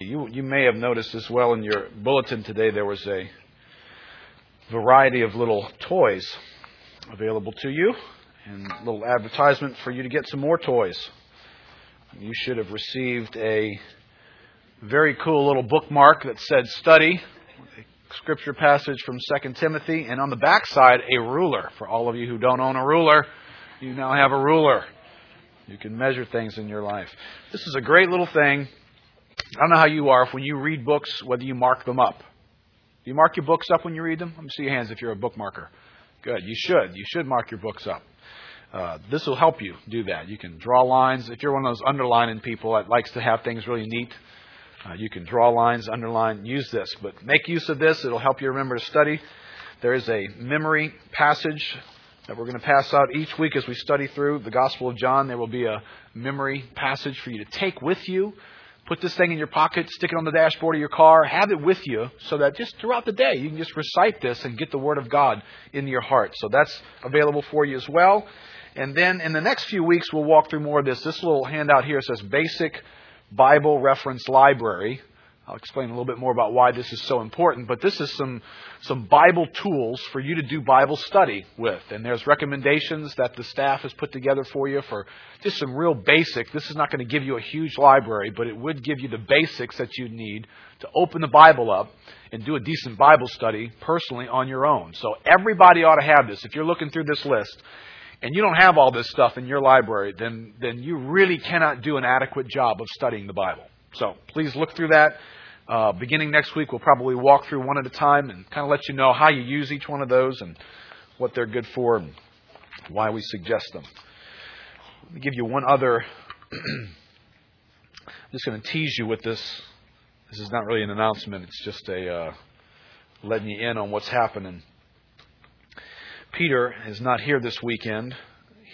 You, you may have noticed as well in your bulletin today there was a variety of little toys available to you and a little advertisement for you to get some more toys. You should have received a very cool little bookmark that said study, a scripture passage from 2 Timothy, and on the back side, a ruler. For all of you who don't own a ruler, you now have a ruler. You can measure things in your life. This is a great little thing. I don't know how you are if when you read books, whether you mark them up. Do you mark your books up when you read them? Let me see your hands if you're a bookmarker. Good. You should. You should mark your books up. Uh, this will help you do that. You can draw lines. If you're one of those underlining people that likes to have things really neat, uh, you can draw lines, underline, use this. But make use of this. It'll help you remember to study. There is a memory passage that we're going to pass out each week as we study through the Gospel of John. There will be a memory passage for you to take with you Put this thing in your pocket, stick it on the dashboard of your car, have it with you so that just throughout the day you can just recite this and get the Word of God in your heart. So that's available for you as well. And then in the next few weeks, we'll walk through more of this. This little handout here says Basic Bible Reference Library. I'll explain a little bit more about why this is so important, but this is some, some Bible tools for you to do Bible study with. And there's recommendations that the staff has put together for you for just some real basic. This is not going to give you a huge library, but it would give you the basics that you need to open the Bible up and do a decent Bible study personally on your own. So everybody ought to have this. If you're looking through this list, and you don't have all this stuff in your library, then, then you really cannot do an adequate job of studying the Bible. So please look through that. Uh, beginning next week, we'll probably walk through one at a time and kind of let you know how you use each one of those and what they're good for and why we suggest them. Let me give you one other. I'm just going to tease you with this. This is not really an announcement, it's just a uh, letting you in on what's happening. Peter is not here this weekend.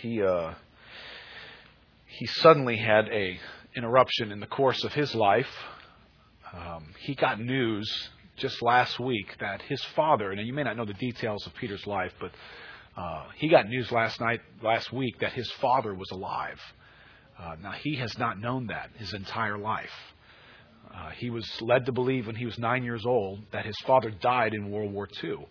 He uh, he suddenly had a interruption in the course of his life um, he got news just last week that his father, and you may not know the details of Peter's life, but uh, he got news last night, last week, that his father was alive. Uh, now, he has not known that his entire life. Uh, he was led to believe when he was nine years old that his father died in World War II.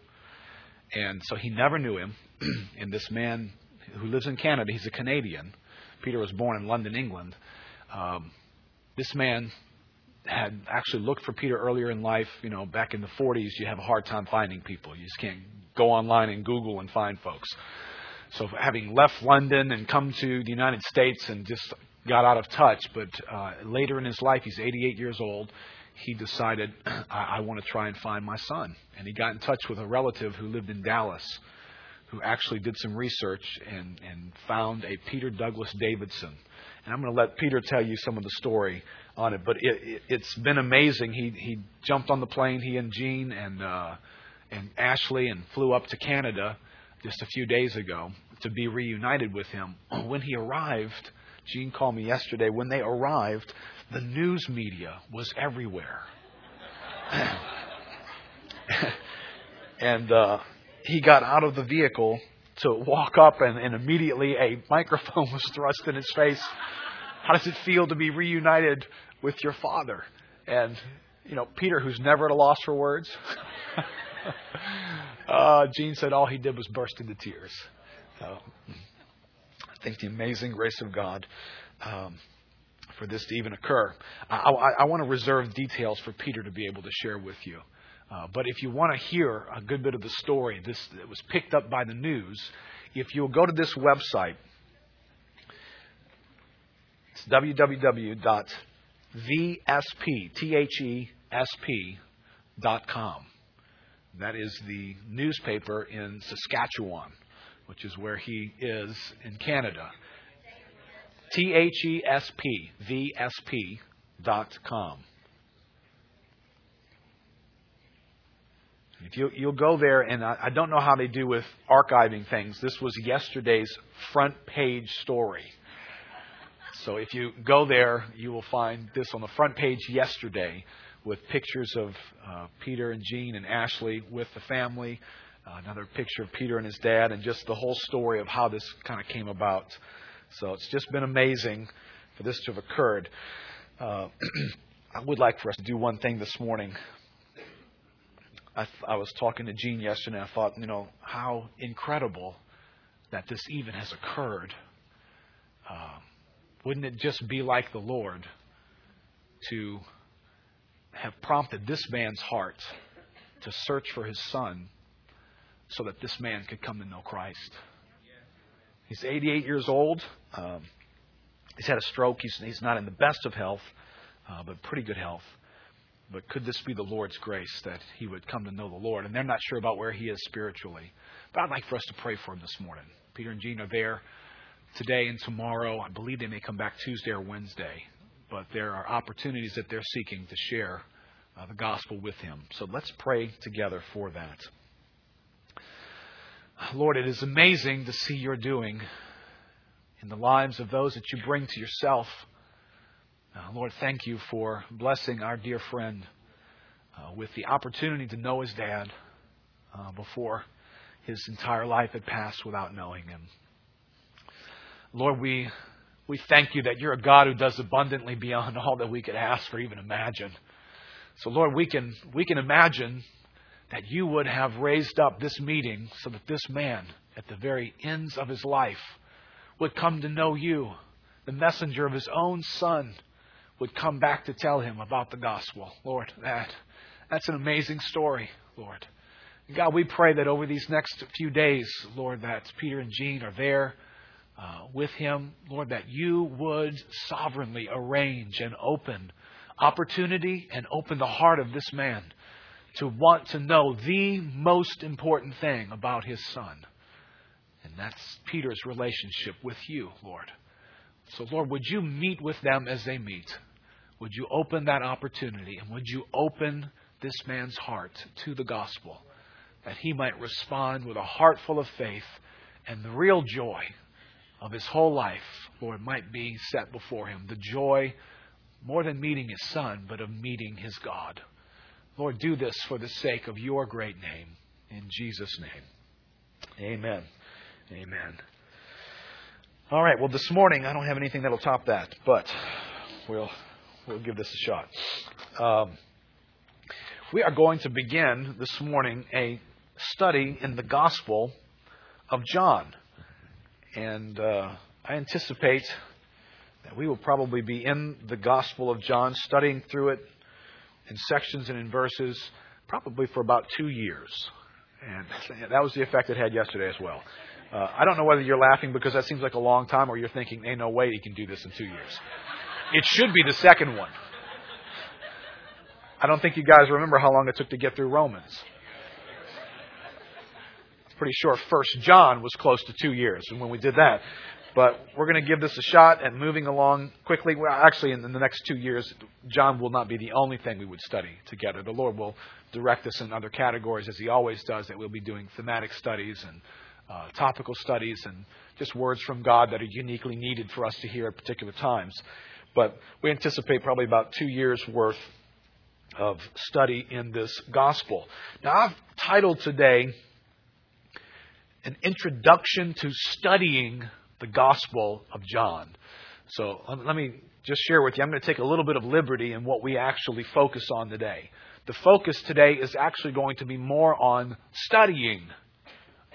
And so he never knew him. and this man who lives in Canada, he's a Canadian. Peter was born in London, England. Um, this man had actually looked for Peter earlier in life, you know, back in the 40s, you have a hard time finding people. You just can't go online and Google and find folks. So having left London and come to the United States and just got out of touch, but uh, later in his life, he's 88 years old. He decided, I, I want to try and find my son. And he got in touch with a relative who lived in Dallas who actually did some research and, and found a Peter Douglas Davidson. And I'm going to let Peter tell you some of the story on it. But it, it, has been amazing. He he jumped on the plane, he and Jean and uh, and Ashley, and flew up to Canada just a few days ago to be reunited with him. When he arrived, Jean called me yesterday. When they arrived, the news media was everywhere. and uh, he got out of the vehicle to walk up, and, and immediately a microphone was thrust in his face. How does it feel to be reunited with your father? And, you know, Peter, who's never at a loss for words, uh, Jean said all he did was burst into tears. So I think the amazing grace of God um, for this to even occur. I, I, I want to reserve details for Peter to be able to share with you. Uh, but if you want to hear a good bit of the story, this that was picked up by the news. If you'll go to this website, it's www.thesp.com. That is the newspaper in Saskatchewan, which is where he is in Canada. T H E S P, VSP.com. If you, you'll go there, and I, I don't know how they do with archiving things. This was yesterday's front page story. So if you go there, you will find this on the front page yesterday with pictures of uh, Peter and Jean and Ashley with the family. Uh, another picture of Peter and his dad, and just the whole story of how this kind of came about. So it's just been amazing for this to have occurred. Uh, I would like for us to do one thing this morning. I, I was talking to Jean yesterday, and I thought, you know, how incredible that this even has occurred. Uh, wouldn't it just be like the Lord to have prompted this man's heart to search for his son so that this man could come to know Christ? He's 88 years old. Um, he's had a stroke. He's, he's not in the best of health, uh, but pretty good health. But could this be the Lord's grace that he would come to know the Lord? And they're not sure about where he is spiritually. But I'd like for us to pray for him this morning. Peter and Jean are there today and tomorrow. I believe they may come back Tuesday or Wednesday. But there are opportunities that they're seeking to share uh, the gospel with him. So let's pray together for that. Lord, it is amazing to see your doing in the lives of those that you bring to yourself. Uh, Lord, thank you for blessing our dear friend uh, with the opportunity to know his dad uh, before his entire life had passed without knowing him. Lord, we, we thank you that you're a God who does abundantly beyond all that we could ask or even imagine. So, Lord, we can, we can imagine that you would have raised up this meeting so that this man, at the very ends of his life, would come to know you, the messenger of his own son, would come back to tell him about the gospel. Lord, that that's an amazing story, Lord. God, we pray that over these next few days, Lord, that Peter and Jean are there uh, with him, Lord, that you would sovereignly arrange and open opportunity and open the heart of this man to want to know the most important thing about his son. And that's Peter's relationship with you, Lord. So, Lord, would you meet with them as they meet? Would you open that opportunity? And would you open this man's heart to the gospel that he might respond with a heart full of faith and the real joy of his whole life, Lord, might be set before him. The joy more than meeting his son, but of meeting his God. Lord, do this for the sake of your great name. In Jesus' name. Amen. Amen. All right, well, this morning I don't have anything that'll top that, but we'll, we'll give this a shot. Um, we are going to begin this morning a study in the Gospel of John. And uh, I anticipate that we will probably be in the Gospel of John, studying through it in sections and in verses, probably for about two years. And that was the effect it had yesterday as well. Uh, I don't know whether you're laughing because that seems like a long time or you're thinking, ain't no way he can do this in two years. It should be the second one. I don't think you guys remember how long it took to get through Romans. I'm pretty sure First John was close to two years, when we did that, but we're going to give this a shot and moving along quickly. Well, actually, in the next two years, John will not be the only thing we would study together. The Lord will direct us in other categories, as He always does, that we'll be doing thematic studies and uh, topical studies and just words from God that are uniquely needed for us to hear at particular times. But we anticipate probably about two years' worth of study in this gospel. Now, I've titled today An Introduction to Studying the Gospel of John. So let me just share with you. I'm going to take a little bit of liberty in what we actually focus on today. The focus today is actually going to be more on studying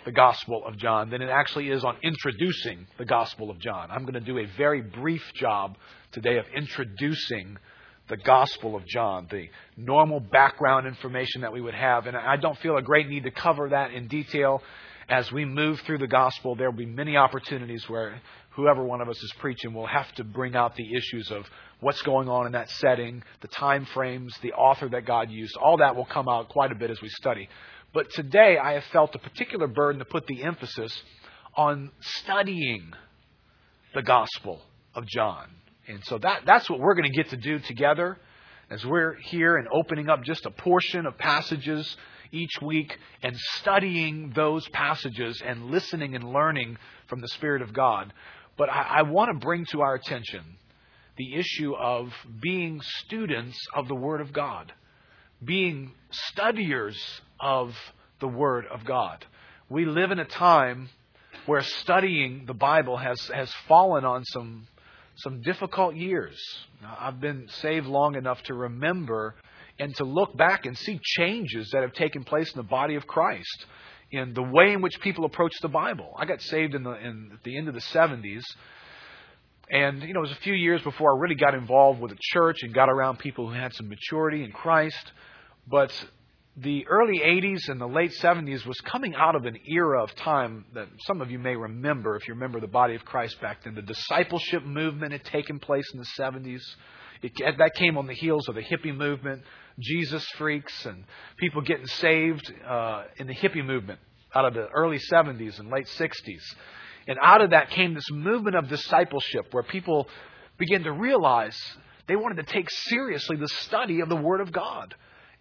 the Gospel of John than it actually is on introducing the Gospel of John. I'm going to do a very brief job today of introducing the Gospel of John, the normal background information that we would have. And I don't feel a great need to cover that in detail. As we move through the Gospel, there will be many opportunities where whoever one of us is preaching will have to bring out the issues of what's going on in that setting, the time frames, the author that God used. All that will come out quite a bit as we study. But today I have felt a particular burden to put the emphasis on studying the Gospel of John. And so that, that's what we're going to get to do together as we're here and opening up just a portion of passages each week and studying those passages and listening and learning from the Spirit of God. But I, I want to bring to our attention the issue of being students of the Word of God, being studiers of the Word of God. We live in a time where studying the Bible has, has fallen on some, some difficult years. I've been saved long enough to remember and to look back and see changes that have taken place in the body of Christ in the way in which people approach the Bible. I got saved in the in at the end of the 70s. And you know, it was a few years before I really got involved with the church and got around people who had some maturity in Christ. But the early 80s and the late 70s was coming out of an era of time that some of you may remember if you remember the body of Christ back then. The discipleship movement had taken place in the 70s. It, that came on the heels of the hippie movement, Jesus freaks, and people getting saved uh, in the hippie movement out of the early 70s and late 60s. And out of that came this movement of discipleship where people began to realize they wanted to take seriously the study of the Word of God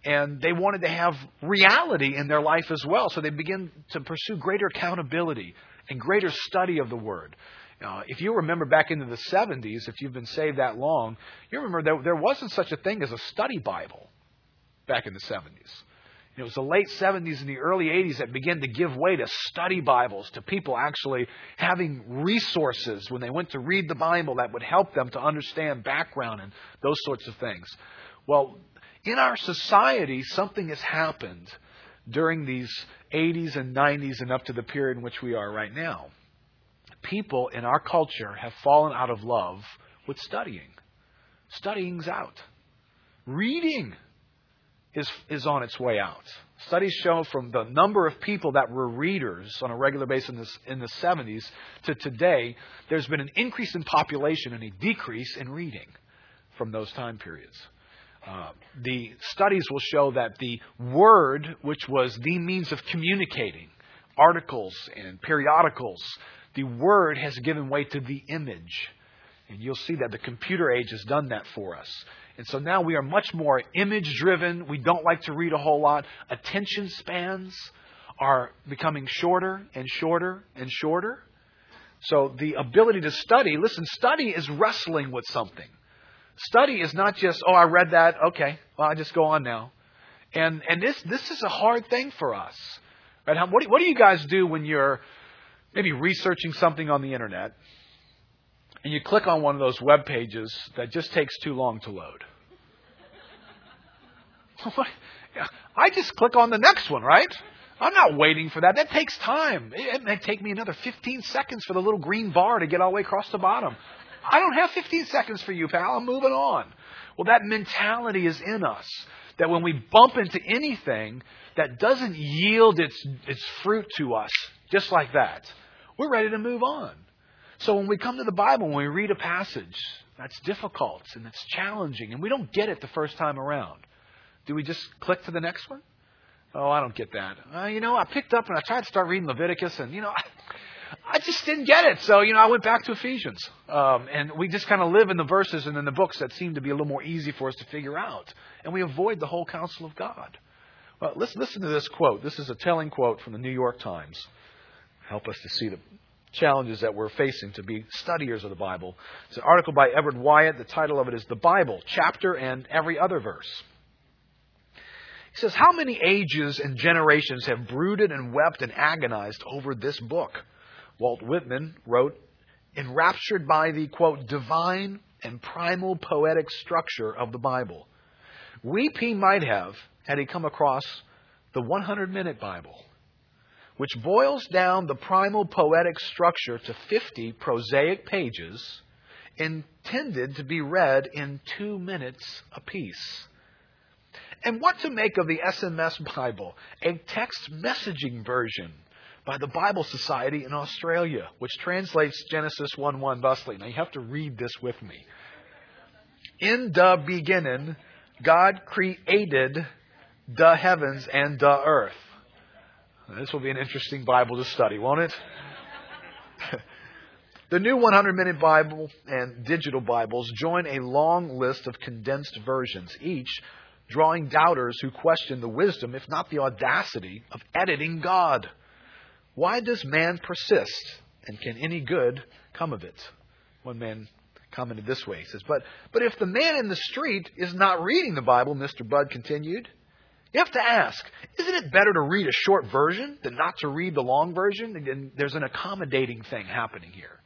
and they wanted to have reality in their life as well. So they began to pursue greater accountability and greater study of the Word. Uh, if you remember back into the 70s, if you've been saved that long, you remember there, there wasn't such a thing as a study Bible back in the 70s. It was the late 70s and the early 80s that began to give way to study Bibles, to people actually having resources when they went to read the Bible that would help them to understand background and those sorts of things. Well, in our society, something has happened during these 80s and 90s and up to the period in which we are right now. People in our culture have fallen out of love with studying. Studying's out. Reading is, is on its way out. Studies show from the number of people that were readers on a regular basis in, in the 70s to today, there's been an increase in population and a decrease in reading from those time periods. Uh, the studies will show that the word, which was the means of communicating, articles and periodicals, the word has given way to the image. And you'll see that the computer age has done that for us. And so now we are much more image driven. We don't like to read a whole lot. Attention spans are becoming shorter and shorter and shorter. So the ability to study, listen, study is wrestling with something. Study is not just, oh, I read that, okay, well, I just go on now. And, and this, this is a hard thing for us. Right? What do, what do you guys do when you're maybe researching something on the internet and you click on one of those web pages that just takes too long to load? I just click on the next one, right? I'm not waiting for that. That takes time. It may take me another 15 seconds for the little green bar to get all the way across the bottom. I don't have 15 seconds for you, pal. I'm moving on. Well, that mentality is in us. That when we bump into anything that doesn't yield its, its fruit to us, just like that, we're ready to move on. So when we come to the Bible, when we read a passage that's difficult and it's challenging, and we don't get it the first time around, do we just click to the next one? Oh, I don't get that. Uh, you know, I picked up and I tried to start reading Leviticus, and you know, I just didn't get it. So, you know, I went back to Ephesians. Um, and we just kind of live in the verses and in the books that seem to be a little more easy for us to figure out. And we avoid the whole counsel of God. Well, let's listen to this quote. This is a telling quote from the New York Times. Help us to see the challenges that we're facing to be studiers of the Bible. It's an article by Edward Wyatt. The title of it is The Bible, Chapter and Every Other Verse. He says, How many ages and generations have brooded and wept and agonized over this book? Walt Whitman wrote, enraptured by the, quote, divine and primal poetic structure of the Bible. Weep he might have had he come across the 100 Minute Bible, which boils down the primal poetic structure to 50 prosaic pages intended to be read in two minutes apiece. And what to make of the SMS Bible, a text messaging version by the Bible Society in Australia, which translates Genesis 1 1 thusly. Now you have to read this with me. In the beginning, God created the heavens and the earth. This will be an interesting Bible to study, won't it? the new 100 Minute Bible and digital Bibles join a long list of condensed versions, each drawing doubters who question the wisdom, if not the audacity, of editing God. Why does man persist? And can any good come of it? One man commented this way. He says, But but if the man in the street is not reading the Bible, Mr. Budd continued, you have to ask, isn't it better to read a short version than not to read the long version? And there's an accommodating thing happening here.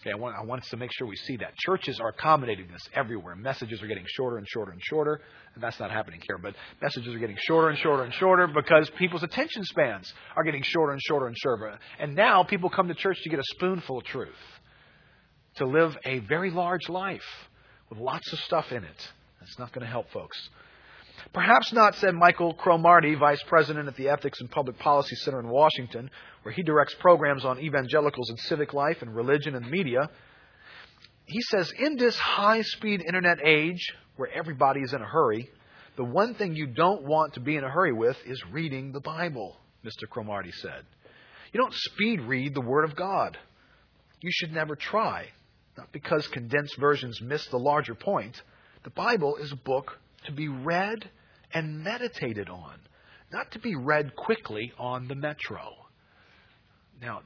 Okay, I want, I want us to make sure we see that. Churches are accommodating this everywhere. Messages are getting shorter and shorter and shorter, and that's not happening here, but messages are getting shorter and shorter and shorter because people's attention spans are getting shorter and shorter and shorter. And now people come to church to get a spoonful of truth, to live a very large life with lots of stuff in it. That's not going to help folks. Perhaps not, said Michael Cromartie, Vice President at the Ethics and Public Policy Center in Washington, where he directs programs on evangelicals and civic life and religion and media. He says, in this high speed internet age where everybody is in a hurry, the one thing you don't want to be in a hurry with is reading the Bible, Mr. Cromartie said. You don't speed read the Word of God. You should never try. Not because condensed versions miss the larger point. The Bible is a book to be read and meditated on, not to be read quickly on the metro. Now,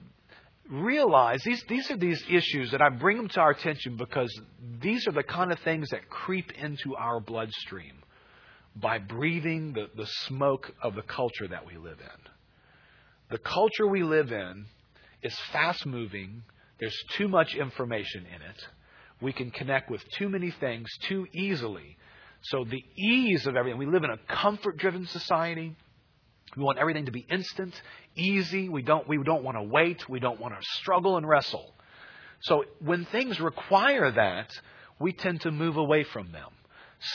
realize these, these are these issues that I bring them to our attention because these are the kind of things that creep into our bloodstream by breathing the, the smoke of the culture that we live in. The culture we live in is fast moving, there's too much information in it. We can connect with too many things too easily so the ease of everything, we live in a comfort driven society. We want everything to be instant, easy. We don't, we don't want to wait. We don't want to struggle and wrestle. So when things require that, we tend to move away from them.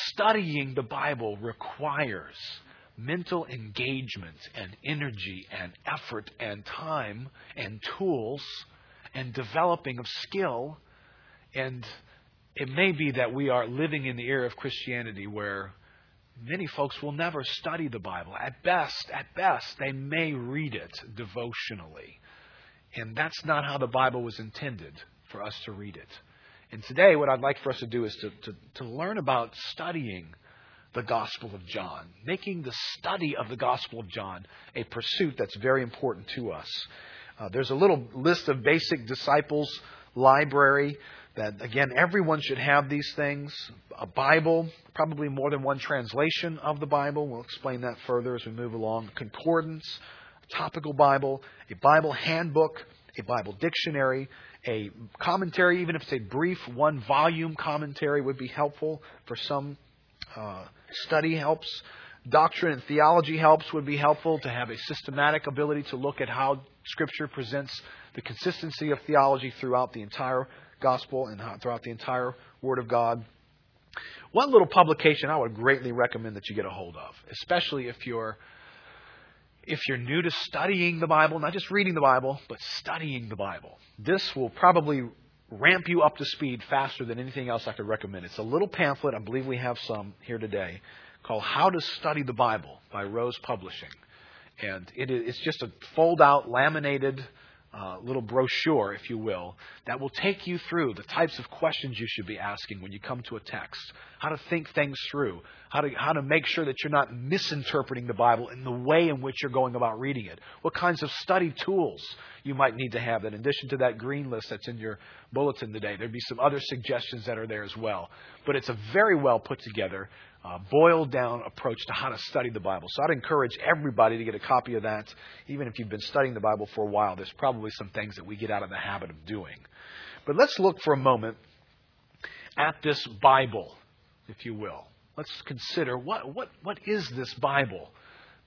Studying the Bible requires mental engagement and energy and effort and time and tools and developing of skill and it may be that we are living in the era of Christianity where many folks will never study the Bible. At best, at best, they may read it devotionally. And that's not how the Bible was intended for us to read it. And today, what I'd like for us to do is to, to, to learn about studying the Gospel of John, making the study of the Gospel of John a pursuit that's very important to us. Uh, there's a little list of basic disciples library that, again, everyone should have these things. A Bible, probably more than one translation of the Bible. We'll explain that further as we move along. Concordance, topical Bible, a Bible handbook, a Bible dictionary, a commentary, even if it's a brief one volume commentary, would be helpful for some uh, study helps. Doctrine and theology helps would be helpful to have a systematic ability to look at how Scripture presents the consistency of theology throughout the entire gospel and throughout the entire Word of God. One little publication I would greatly recommend that you get a hold of, especially if you're if you're new to studying the Bible, not just reading the Bible, but studying the Bible. This will probably ramp you up to speed faster than anything else I could recommend. It's a little pamphlet, I believe we have some here today, called How to Study the Bible by Rose Publishing. And it is, it's just a fold out, laminated uh, little brochure, if you will, that will take you through the types of questions you should be asking when you come to a text, how to think things through, how to, how to make sure that you're not misinterpreting the Bible in the way in which you're going about reading it, what kinds of study tools you might need to have. In addition to that green list that's in your bulletin today, there'd be some other suggestions that are there as well. But it's a very well put together uh, boiled down approach to how to study the Bible. So I'd encourage everybody to get a copy of that. Even if you've been studying the Bible for a while, there's probably some things that we get out of the habit of doing. But let's look for a moment at this Bible, if you will. Let's consider what, what, what is this Bible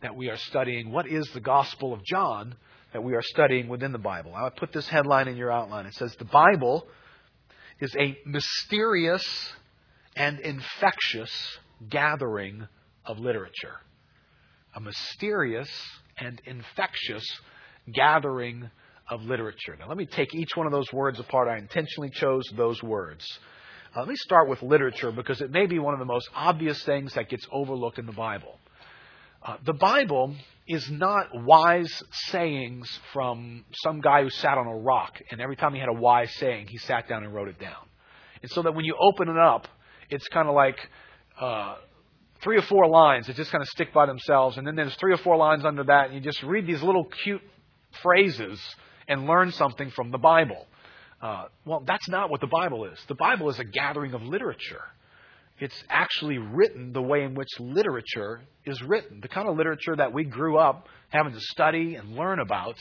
that we are studying? What is the Gospel of John that we are studying within the Bible? I put this headline in your outline. It says, The Bible is a mysterious and infectious gathering of literature. A mysterious and infectious gathering of literature. Now, let me take each one of those words apart. I intentionally chose those words. Uh, let me start with literature because it may be one of the most obvious things that gets overlooked in the Bible. Uh, the Bible is not wise sayings from some guy who sat on a rock, and every time he had a wise saying, he sat down and wrote it down. And so that when you open it up, it's kind of like uh, three or four lines that just kind of stick by themselves, and then there's three or four lines under that, and you just read these little cute phrases and learn something from the Bible. Uh, well, that's not what the Bible is. The Bible is a gathering of literature. It's actually written the way in which literature is written, the kind of literature that we grew up having to study and learn about,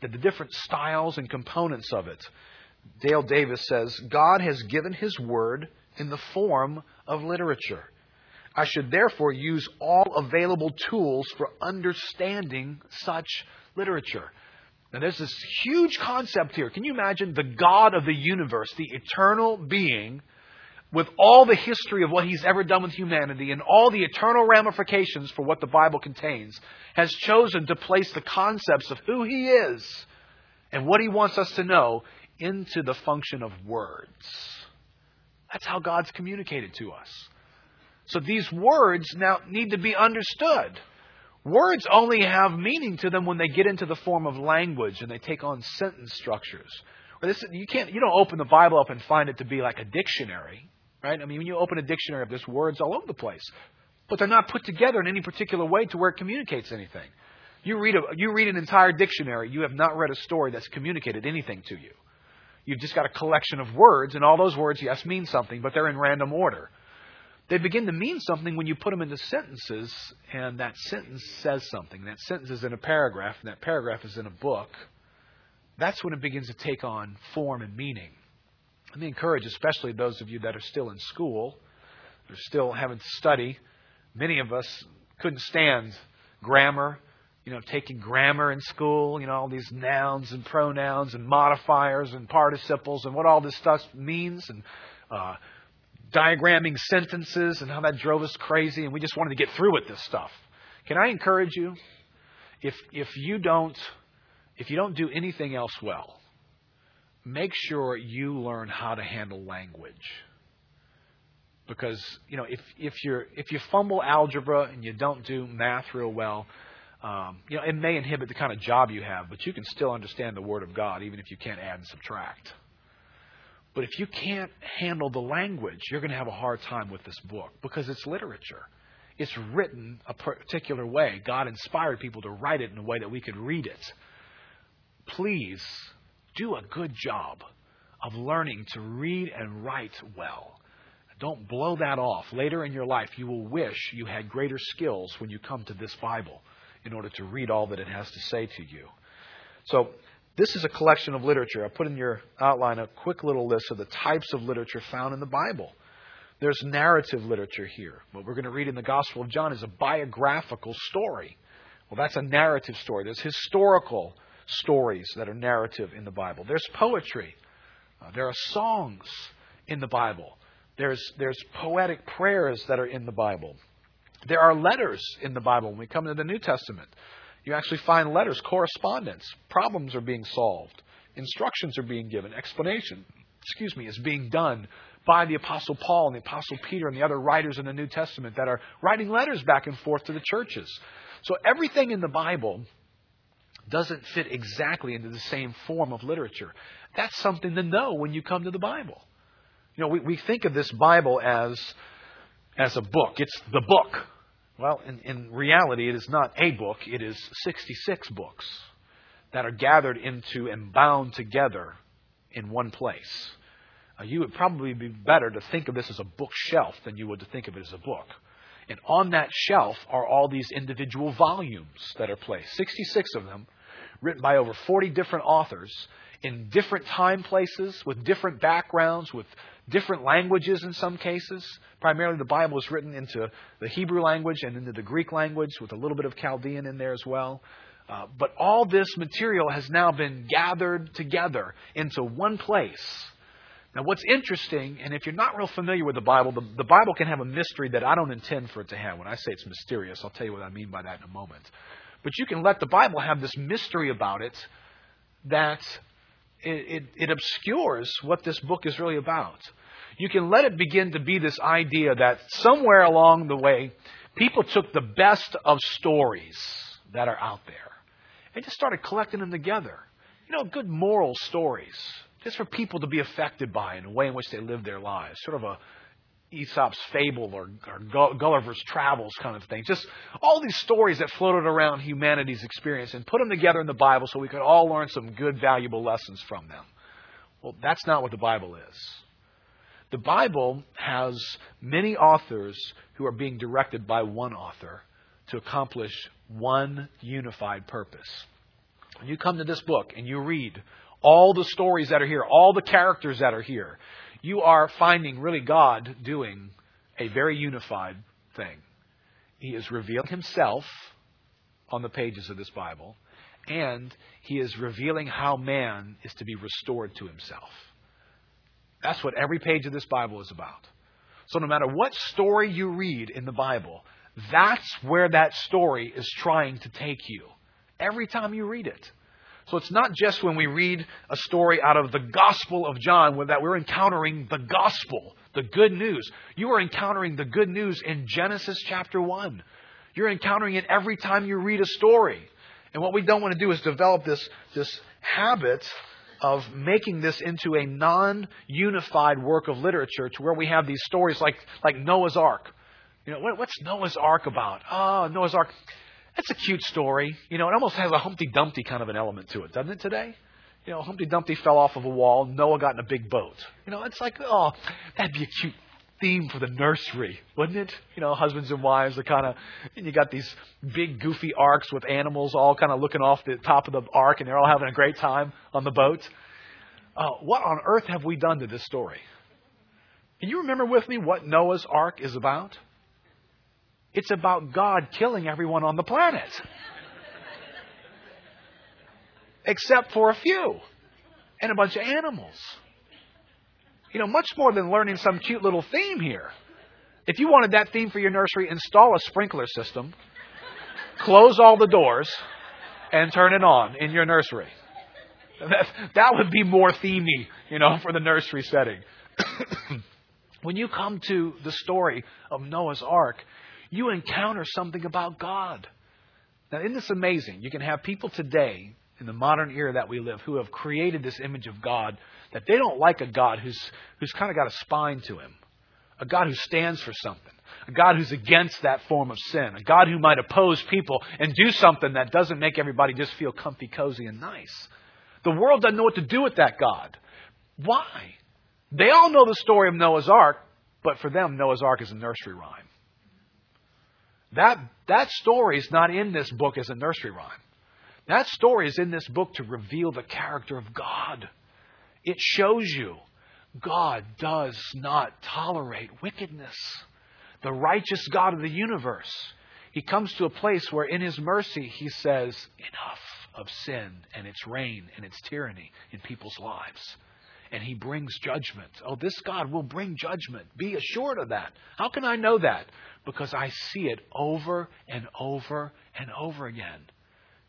the different styles and components of it. Dale Davis says, God has given His Word in the form of literature. I should therefore use all available tools for understanding such literature. Now, there's this huge concept here. Can you imagine the God of the universe, the eternal being, with all the history of what he's ever done with humanity and all the eternal ramifications for what the Bible contains, has chosen to place the concepts of who he is and what he wants us to know into the function of words. That's how God's communicated to us. So these words now need to be understood. Words only have meaning to them when they get into the form of language and they take on sentence structures. This, you can't, you don't open the Bible up and find it to be like a dictionary. Right? I mean, when you open a dictionary, there's words all over the place, but they're not put together in any particular way to where it communicates anything. You read, a, you read an entire dictionary, you have not read a story that's communicated anything to you. You've just got a collection of words, and all those words, yes, mean something, but they're in random order. They begin to mean something when you put them into sentences, and that sentence says something. That sentence is in a paragraph, and that paragraph is in a book. That's when it begins to take on form and meaning. Let me encourage, especially those of you that are still in school, are still having to study. Many of us couldn't stand grammar, you know, taking grammar in school, you know, all these nouns and pronouns and modifiers and participles and what all this stuff means and uh, diagramming sentences and how that drove us crazy and we just wanted to get through with this stuff. Can I encourage you? If if you don't if you don't do anything else well, make sure you learn how to handle language. Because, you know, if, if, you're, if you fumble algebra and you don't do math real well, um, you know, it may inhibit the kind of job you have, but you can still understand the Word of God even if you can't add and subtract. But if you can't handle the language, you're going to have a hard time with this book because it's literature. It's written a particular way. God inspired people to write it in a way that we could read it. Please do a good job of learning to read and write well. Don't blow that off. Later in your life, you will wish you had greater skills when you come to this Bible in order to read all that it has to say to you. So, this is a collection of literature. I put in your outline a quick little list of the types of literature found in the Bible. There's narrative literature here. What we're going to read in the Gospel of John is a biographical story. Well, that's a narrative story. There's historical stories that are narrative in the Bible. There's poetry. Uh, there are songs in the Bible. There's, there's poetic prayers that are in the Bible. There are letters in the Bible. When we come to the New Testament, you actually find letters, correspondence. Problems are being solved. Instructions are being given. Explanation, excuse me, is being done by the Apostle Paul and the Apostle Peter and the other writers in the New Testament that are writing letters back and forth to the churches. So everything in the Bible doesn't fit exactly into the same form of literature. That's something to know when you come to the Bible. You know, we, we think of this Bible as, as a book. It's the book. Well, in, in reality, it is not a book, it is 66 books that are gathered into and bound together in one place. Uh, you would probably be better to think of this as a bookshelf than you would to think of it as a book. And on that shelf are all these individual volumes that are placed, 66 of them, written by over 40 different authors in different time places, with different backgrounds, with different languages in some cases. Primarily, the Bible is written into the Hebrew language and into the Greek language, with a little bit of Chaldean in there as well. Uh, but all this material has now been gathered together into one place. Now, what's interesting, and if you're not real familiar with the Bible, the, the Bible can have a mystery that I don't intend for it to have. When I say it's mysterious, I'll tell you what I mean by that in a moment. But you can let the Bible have this mystery about it that it, it, obscures what this book is really about. You can let it begin to be this idea that somewhere along the way, people took the best of stories that are out there and just started collecting them together. You know, good moral stories, just for people to be affected by in the way in which they live their lives. Sort of a Aesop's fable or, or, Gulliver's Travels kind of thing. Just all these stories that floated around humanity's experience and put them together in the Bible so we could all learn some good, valuable lessons from them. Well, that's not what the Bible is. The Bible has many authors who are being directed by one author to accomplish one unified purpose. When you come to this book and you read all the stories that are here, all the characters that are here, you are finding really God doing a very unified thing. He is revealing himself on the pages of this Bible, and he is revealing how man is to be restored to himself. That's what every page of this Bible is about. So no matter what story you read in the Bible, that's where that story is trying to take you. Every time you read it. So it's not just when we read a story out of the Gospel of John that we're encountering the gospel, the good news. You are encountering the good news in Genesis chapter 1. You're encountering it every time you read a story. And what we don't want to do is develop this, this habit of making this into a non unified work of literature to where we have these stories like, like Noah's Ark. You know, what, what's Noah's Ark about? Oh, Noah's Ark. That's a cute story. You know, it almost has a Humpty Dumpty kind of an element to it, doesn't it today? You know, Humpty Dumpty fell off of a wall. Noah got in a big boat. You know, it's like, oh, that'd be a cute theme for the nursery, wouldn't it? You know, husbands and wives are kind of, and you got these big goofy arks with animals all kind of looking off the top of the ark, and they're all having a great time on the boat. Uh, what on earth have we done to this story? Can you remember with me what Noah's ark is about? It's about God killing everyone on the planet. Except for a few. And a bunch of animals. You know, much more than learning some cute little theme here. If you wanted that theme for your nursery, install a sprinkler system, close all the doors, and turn it on in your nursery. That, that would be more themey, you know, for the nursery setting. when you come to the story of Noah's Ark, you encounter something about God. Now, isn't this amazing? You can have people today in the modern era that we live who have created this image of God that they don't like a God who's, who's kind of got a spine to him, a God who stands for something, a God who's against that form of sin, a God who might oppose people and do something that doesn't make everybody just feel comfy, cozy, and nice. The world doesn't know what to do with that God. Why? They all know the story of Noah's Ark, but for them, Noah's Ark is a nursery rhyme. That, that story is not in this book as a nursery rhyme. That story is in this book to reveal the character of God. It shows you God does not tolerate wickedness. The righteous God of the universe. He comes to a place where, in His mercy, He says, Enough of sin and its reign and its tyranny in people's lives. And He brings judgment. Oh, this God will bring judgment. Be assured of that. How can I know that? because I see it over and over and over again.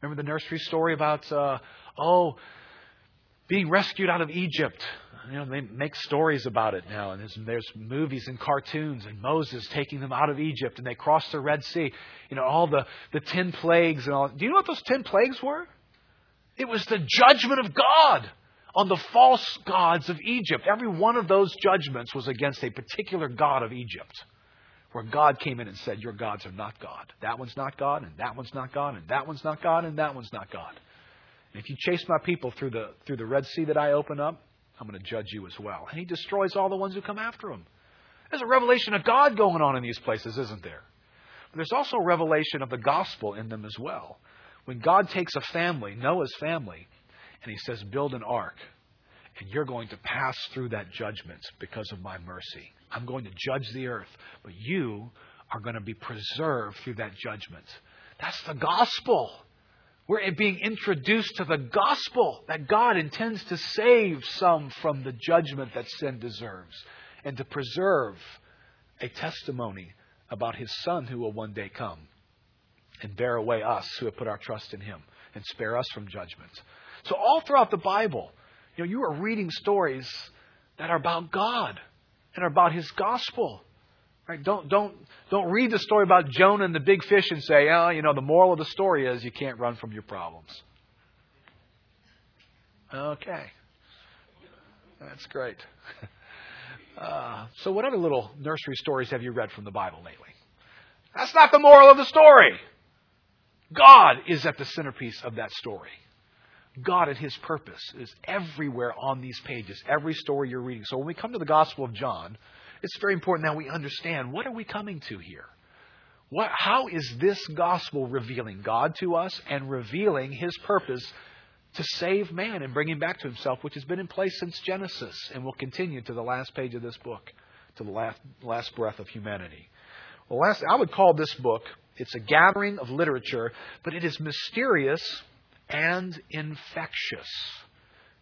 Remember the nursery story about, uh, oh, being rescued out of Egypt. You know, they make stories about it now, and there's, there's movies and cartoons, and Moses taking them out of Egypt, and they cross the Red Sea. You know, all the, the ten plagues and all. Do you know what those ten plagues were? It was the judgment of God on the false gods of Egypt. Every one of those judgments was against a particular god of Egypt where God came in and said, Your gods are not God. That one's not God, and that one's not God, and that one's not God, and that one's not God. And if you chase my people through the, through the Red Sea that I open up, I'm going to judge you as well. And he destroys all the ones who come after him. There's a revelation of God going on in these places, isn't there? But there's also a revelation of the gospel in them as well. When God takes a family, Noah's family, and he says, Build an ark, and you're going to pass through that judgment because of my mercy. I'm going to judge the earth, but you are going to be preserved through that judgment. That's the gospel. We're being introduced to the gospel that God intends to save some from the judgment that sin deserves and to preserve a testimony about his son who will one day come and bear away us who have put our trust in him and spare us from judgment. So all throughout the Bible, you know, you are reading stories that are about God and are about His gospel. Right? Don't, don't, don't read the story about Jonah and the big fish and say, oh, you know, the moral of the story is you can't run from your problems. Okay. That's great. Uh, so, what other little nursery stories have you read from the Bible lately? That's not the moral of the story. God is at the centerpiece of that story. God and His purpose is everywhere on these pages, every story you're reading. So when we come to the Gospel of John, it's very important that we understand what are we coming to here? What, how is this gospel revealing God to us and revealing His purpose to save man and bring him back to himself, which has been in place since Genesis and will continue to the last page of this book, to the last, last breath of humanity. Well, last, I would call this book, it's a gathering of literature, but it is mysterious and infectious.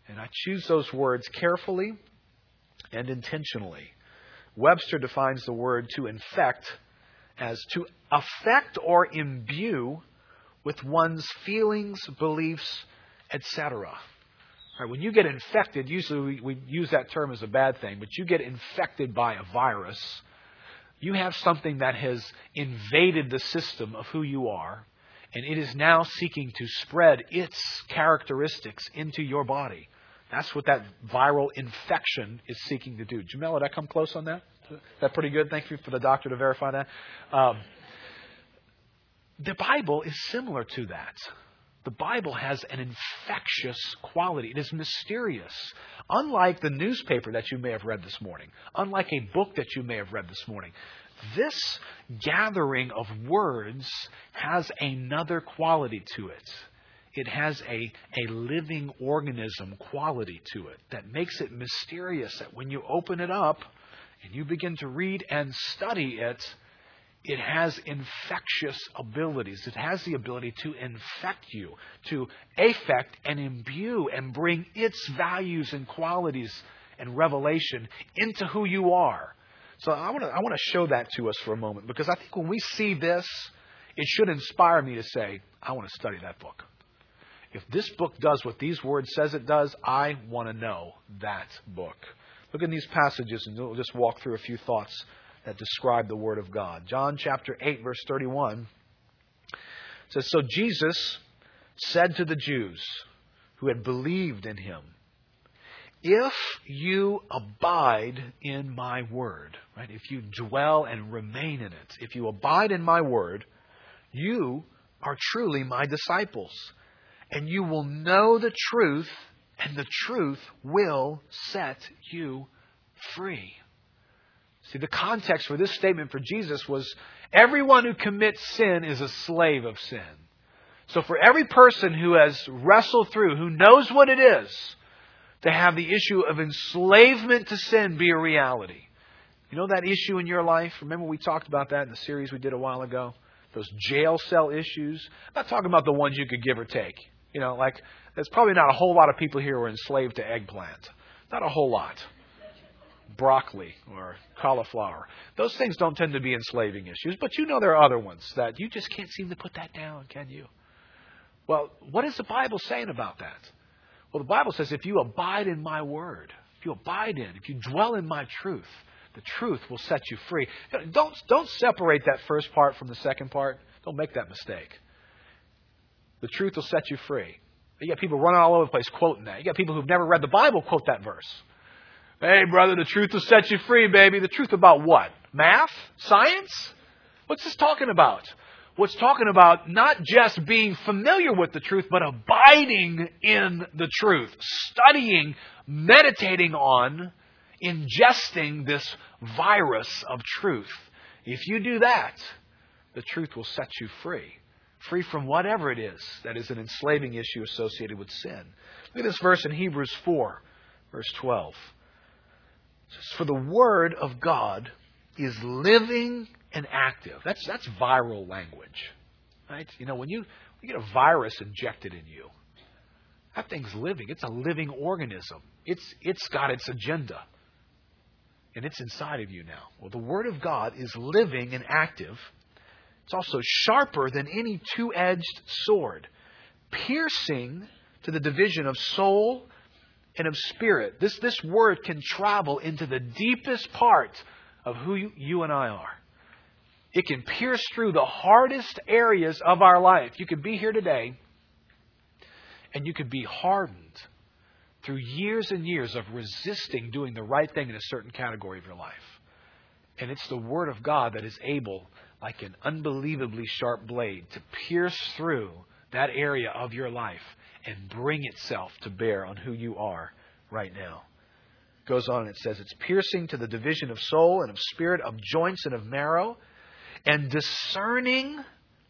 And I choose those words carefully and intentionally. Webster defines the word to infect as to affect or imbue with one's feelings, beliefs, etc. Right, when you get infected, usually we, we use that term as a bad thing, but you get infected by a virus, you have something that has invaded the system of who you are, and it is now seeking to spread its characteristics into your body. That's what that viral infection is seeking to do. Jamel, did I come close on that? Is that pretty good? Thank you for the doctor to verify that. Um, the Bible is similar to that. The Bible has an infectious quality. It is mysterious. Unlike the newspaper that you may have read this morning, unlike a book that you may have read this morning, this gathering of words has another quality to it. It has a, a living organism quality to it that makes it mysterious. That when you open it up and you begin to read and study it, it has infectious abilities. It has the ability to infect you, to affect and imbue and bring its values and qualities and revelation into who you are. So I want to I want to show that to us for a moment because I think when we see this, it should inspire me to say, I want to study that book. If this book does what these words says it does, I want to know that book. Look in these passages and we'll just walk through a few thoughts that describe the Word of God. John chapter 8, verse 31 says, So Jesus said to the Jews who had believed in him, If you abide in my word, right? If you dwell and remain in it, if you abide in my word, you are truly my disciples. And you will know the truth, and the truth will set you free. See, the context for this statement for Jesus was everyone who commits sin is a slave of sin. So for every person who has wrestled through, who knows what it is to have the issue of enslavement to sin be a reality. You know that issue in your life? Remember we talked about that in the series we did a while ago? Those jail cell issues. I'm not talking about the ones you could give or take. You know, like there's probably not a whole lot of people here who are enslaved to eggplant. Not a whole lot broccoli or cauliflower. Those things don't tend to be enslaving issues, but you know there are other ones that you just can't seem to put that down, can you? Well, what is the Bible saying about that? Well, the Bible says if you abide in my word, if you abide in, if you dwell in my truth, the truth will set you free. Don't, don't separate that first part from the second part. Don't make that mistake. The truth will set you free. You got people running all over the place quoting that. You got people who've never read the Bible quote that verse. Hey, brother, the truth will set you free, baby. The truth about what? Math? Science? What's this talking about? What's talking about not just being familiar with the truth, but abiding in the truth, studying, meditating on, ingesting this virus of truth. If you do that, the truth will set you free. Free from whatever it is that is an enslaving issue associated with sin. Look at this verse in Hebrews 4, verse 12 says, For the Word of God is living and active. That's, that's viral language. Right? You know, when you, when you get a virus injected in you, that thing's living. It's a living organism. It's, it's got its agenda. And it's inside of you now. Well, the Word of God is living and active. It's also sharper than any two edged sword, piercing to the division of soul and of spirit. This, this word can travel into the deepest part of who you, you and I are. It can pierce through the hardest areas of our life. You could be here today and you could be hardened through years and years of resisting doing the right thing in a certain category of your life. And it's the Word of God that is able, like an unbelievably sharp blade, to pierce through that area of your life and bring itself to bear on who you are right now. It goes on and it says, It's piercing to the division of soul and of spirit, of joints and of marrow, and discerning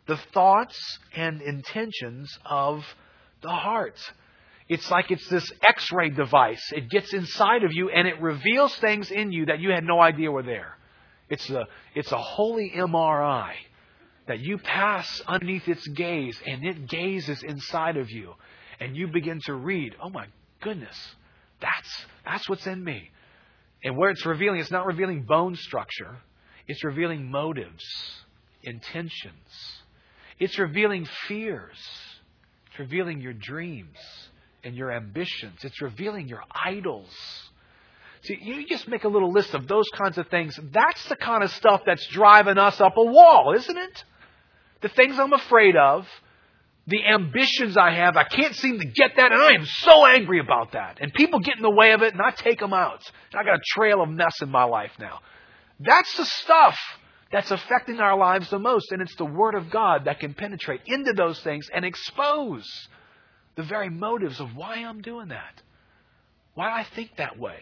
the thoughts and intentions of the heart. It's like it's this x ray device. It gets inside of you and it reveals things in you that you had no idea were there. It's a, it's a holy MRI that you pass underneath its gaze and it gazes inside of you. And you begin to read, oh my goodness, that's, that's what's in me. And where it's revealing, it's not revealing bone structure, it's revealing motives, intentions. It's revealing fears. It's revealing your dreams and your ambitions. It's revealing your idols. See, you just make a little list of those kinds of things. That's the kind of stuff that's driving us up a wall, isn't it? The things I'm afraid of, the ambitions I have, I can't seem to get that, and I am so angry about that. And people get in the way of it, and I take them out. And I got a trail of mess in my life now. That's the stuff that's affecting our lives the most, and it's the Word of God that can penetrate into those things and expose the very motives of why I'm doing that, why I think that way,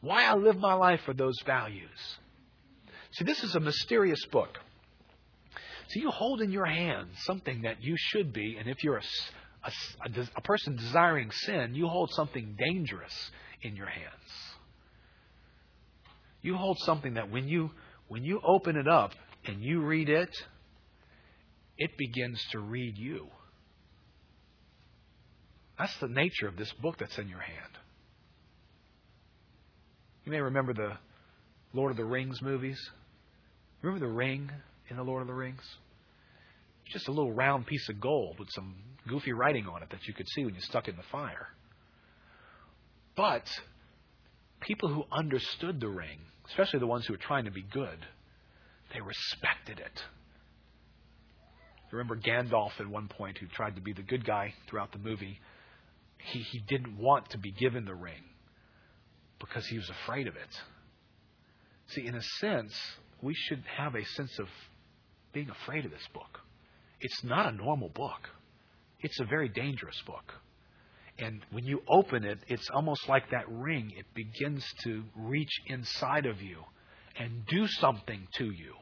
why I live my life for those values. See, this is a mysterious book. So you hold in your hand something that you should be, and if you're a, a, a, person desiring sin, you hold something dangerous in your hands. You hold something that when you when you open it up and you read it, it begins to read you. That's the nature of this book that's in your hand. You may remember the Lord of the Rings movies. Remember the ring in the Lord of the Rings? It's just a little round piece of gold with some goofy writing on it that you could see when you stuck it in the fire. But people who understood the ring, especially the ones who were trying to be good, they respected it. Remember Gandalf at one point, who tried to be the good guy throughout the movie, he, he didn't want to be given the ring because he was afraid of it. See, in a sense, we should have a sense of being afraid of this book. It's not a normal book, it's a very dangerous book. And when you open it, it's almost like that ring. It begins to reach inside of you and do something to you.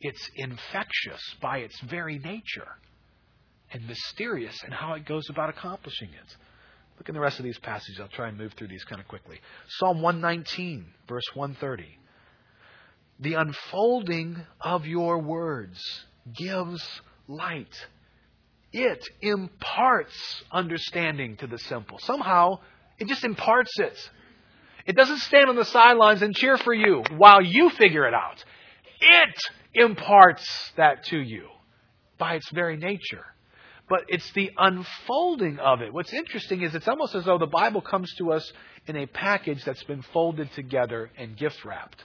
It's infectious by its very nature and mysterious in how it goes about accomplishing it. Look in the rest of these passages. I'll try and move through these kind of quickly. Psalm 119, verse 130. The unfolding of your words gives light. It imparts understanding to the simple. Somehow, it just imparts it. It doesn't stand on the sidelines and cheer for you while you figure it out. It imparts that to you by its very nature. But it's the unfolding of it. What's interesting is it's almost as though the Bible comes to us in a package that's been folded together and gift wrapped.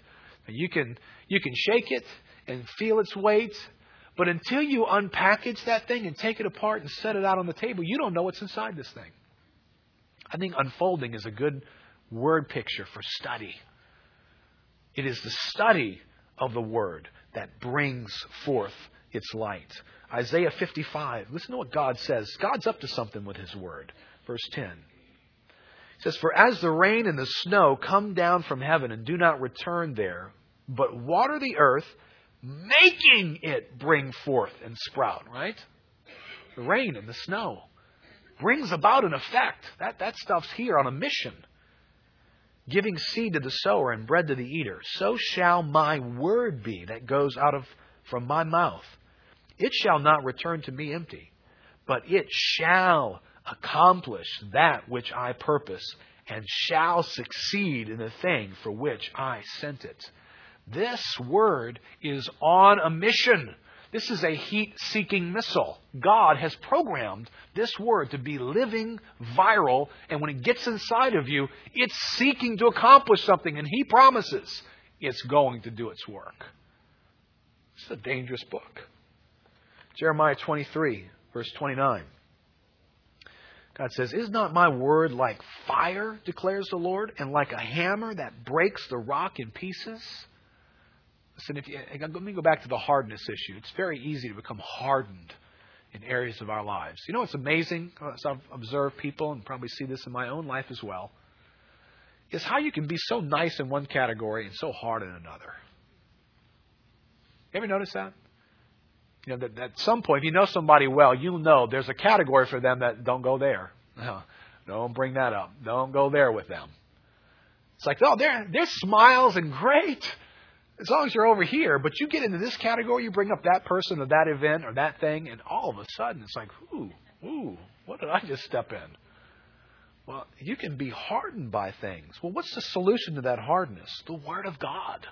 You can, you can shake it and feel its weight, but until you unpackage that thing and take it apart and set it out on the table, you don't know what's inside this thing. I think unfolding is a good word picture for study. It is the study of the Word that brings forth its light. Isaiah 55, listen to what God says. God's up to something with His Word. Verse 10. It says, For as the rain and the snow come down from heaven and do not return there, but water the earth, making it bring forth and sprout, right? The rain and the snow brings about an effect. That, that stuff's here on a mission giving seed to the sower and bread to the eater, so shall my word be that goes out of from my mouth. It shall not return to me empty, but it shall accomplish that which I purpose, and shall succeed in the thing for which I sent it. This word is on a mission. This is a heat seeking missile. God has programmed this word to be living, viral, and when it gets inside of you, it's seeking to accomplish something, and He promises it's going to do its work. It's a dangerous book. Jeremiah 23, verse 29. God says, Is not my word like fire, declares the Lord, and like a hammer that breaks the rock in pieces? Listen, if you, let me go back to the hardness issue. It's very easy to become hardened in areas of our lives. You know what's amazing, as I've observed people, and probably see this in my own life as well, is how you can be so nice in one category and so hard in another. You ever notice that? You know, that at some point, if you know somebody well, you'll know there's a category for them that don't go there. Don't bring that up. Don't go there with them. It's like, oh, there's smiles and great. As long as you're over here, but you get into this category, you bring up that person or that event or that thing, and all of a sudden it's like, ooh, ooh, what did I just step in? Well, you can be hardened by things. Well, what's the solution to that hardness? The Word of God.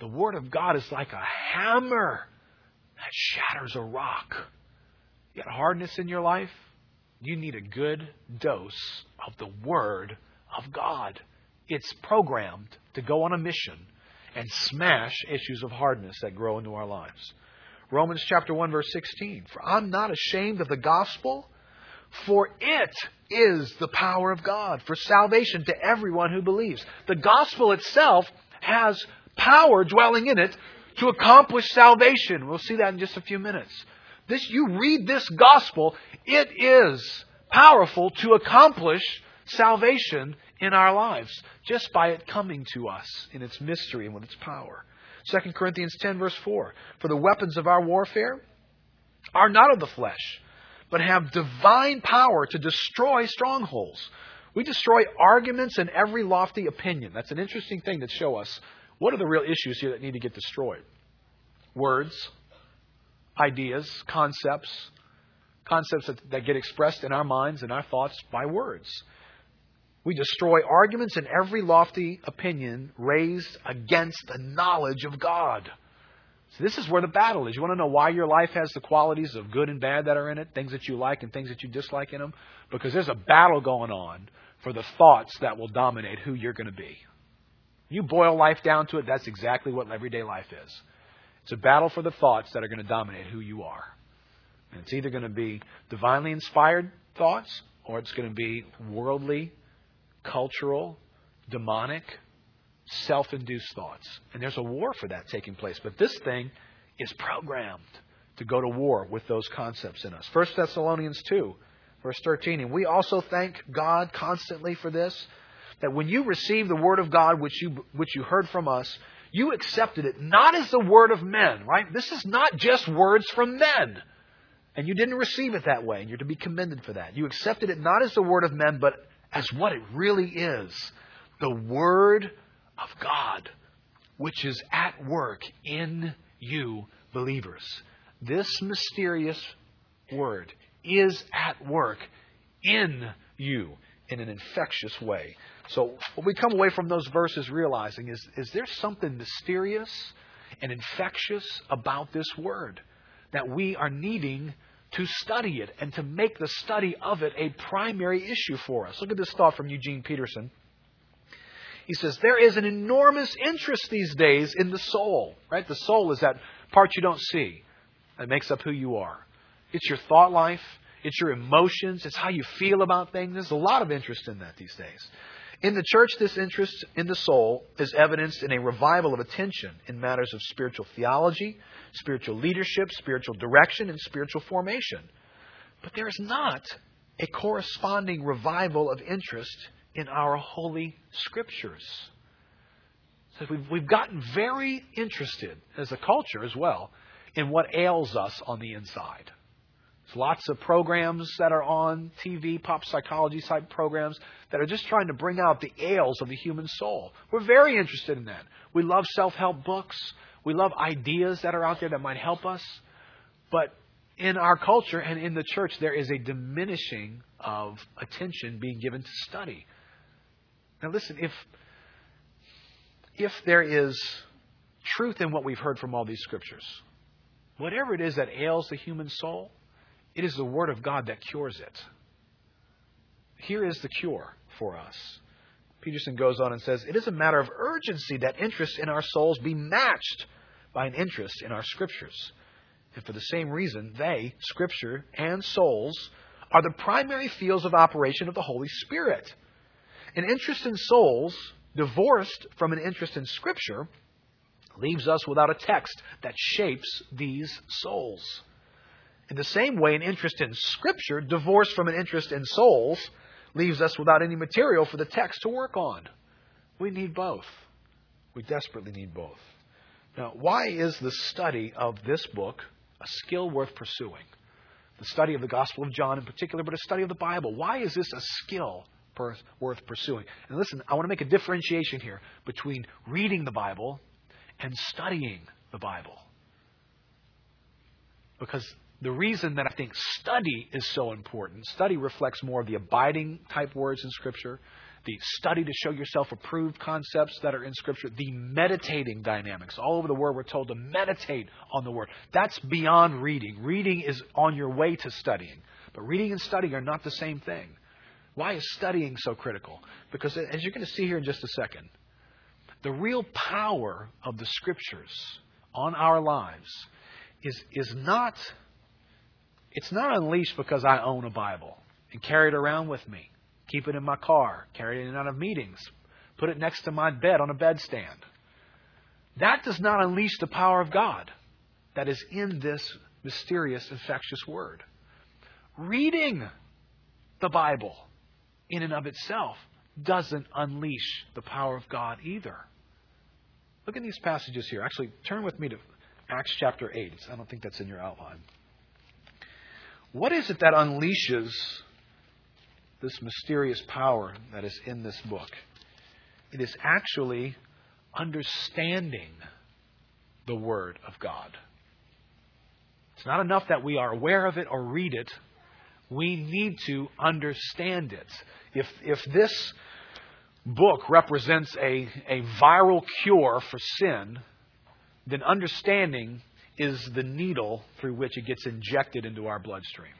The Word of God is like a hammer that shatters a rock. You got hardness in your life? You need a good dose of the Word of God. It's programmed to go on a mission and smash issues of hardness that grow into our lives. Romans chapter 1 verse 16. For I'm not ashamed of the gospel for it is the power of God for salvation to everyone who believes. The gospel itself has power dwelling in it to accomplish salvation. We'll see that in just a few minutes. This, you read this gospel, it is powerful to accomplish salvation in our lives just by it coming to us in its mystery and with its power. 2 Corinthians 10 verse 4. For the weapons of our warfare are not of the flesh but have divine power to destroy strongholds. We destroy arguments and every lofty opinion. That's an interesting thing to show us what are the real issues here that need to get destroyed. Words, ideas, concepts, concepts that, that get expressed in our minds and our thoughts by words. We destroy arguments and every lofty opinion raised against the knowledge of God. So this is where the battle is. You want to know why your life has the qualities of good and bad that are in it, things that you like and things that you dislike in them? Because there's a battle going on for the thoughts that will dominate who you're going to be. You boil life down to it, that's exactly what everyday life is. It's a battle for the thoughts that are going to dominate who you are. And it's either going to be divinely inspired thoughts or it's going to be worldly, cultural, demonic, self induced thoughts. And there's a war for that taking place. But this thing is programmed to go to war with those concepts in us. 1 Thessalonians 2, verse 13. And we also thank God constantly for this, that when you received the word of God which you, which you heard from us, you accepted it not as the word of men, right? This is not just words from men. And you didn't receive it that way, and you're to be commended for that. You accepted it not as the word of men, but as what it really is the word of God, which is at work in you, believers. This mysterious word is at work in you in an infectious way. So, what we come away from those verses realizing is is there something mysterious and infectious about this word that we are needing to study it and to make the study of it a primary issue for us? Look at this thought from Eugene Peterson. He says, there is an enormous interest these days in the soul, right? The soul is that part you don't see that makes up who you are. It's your thought life, it's your emotions, it's how you feel about things. There's a lot of interest in that these days. In the church, this interest in the soul is evidenced in a revival of attention in matters of spiritual theology, spiritual leadership, spiritual direction, and spiritual formation. But there is not a corresponding revival of interest in our holy scriptures. So we've, we've gotten very interested as a culture as well in what ails us on the inside. There's lots of programs that are on TV, pop psychology type programs that are just trying to bring out the ails of the human soul. We're very interested in that. We love self help books. We love ideas that are out there that might help us. But in our culture and in the church, there is a diminishing of attention being given to study. Now, listen, if, if there is truth in what we've heard from all these scriptures, whatever it is that ails the human soul, it is the Word of God that cures it. Here is the cure for us. Peterson goes on and says, It is a matter of urgency that interest in our souls be matched by an interest in our scriptures. And for the same reason, they, Scripture and souls, are the primary fields of operation of the Holy Spirit. An interest in souls, divorced from an interest in Scripture, leaves us without a text that shapes these souls. In the same way, an interest in Scripture, divorced from an interest in souls, leaves us without any material for the text to work on. We need both. We desperately need both. Now, why is the study of this book a skill worth pursuing? the study of the Gospel of John in particular, but a study of the Bible. Why is this a skill worth pursuing? And listen, I want to make a differentiation here between reading the Bible and studying the Bible. Because the reason that I think study is so important, study reflects more of the abiding type words in Scripture, the study to show yourself approved concepts that are in Scripture, the meditating dynamics. All over the Word, we're told to meditate on the Word. That's beyond reading. Reading is on your way to studying. But reading and studying are not the same thing. Why is studying so critical? Because as you're going to see here in just a second, the real power of the Scriptures on our lives is, is not it's not unleashed because I own a Bible and carry it around with me, keep it in my car, carry it in and out of meetings, put it next to my bed on a bedstand. That does not unleash the power of God that is in this mysterious, infectious word. Reading the Bible in and of itself doesn't unleash the power of God either. Look at these passages here. Actually, turn with me to Acts chapter 8. I don't think that's in your outline. What is it that unleashes this mysterious power that is in this book? It is actually understanding the Word of God. It's not enough that we are aware of it or read it. We need to understand it. If, if this book represents a, a viral cure for sin, then understanding is the needle through which it gets injected into our bloodstream.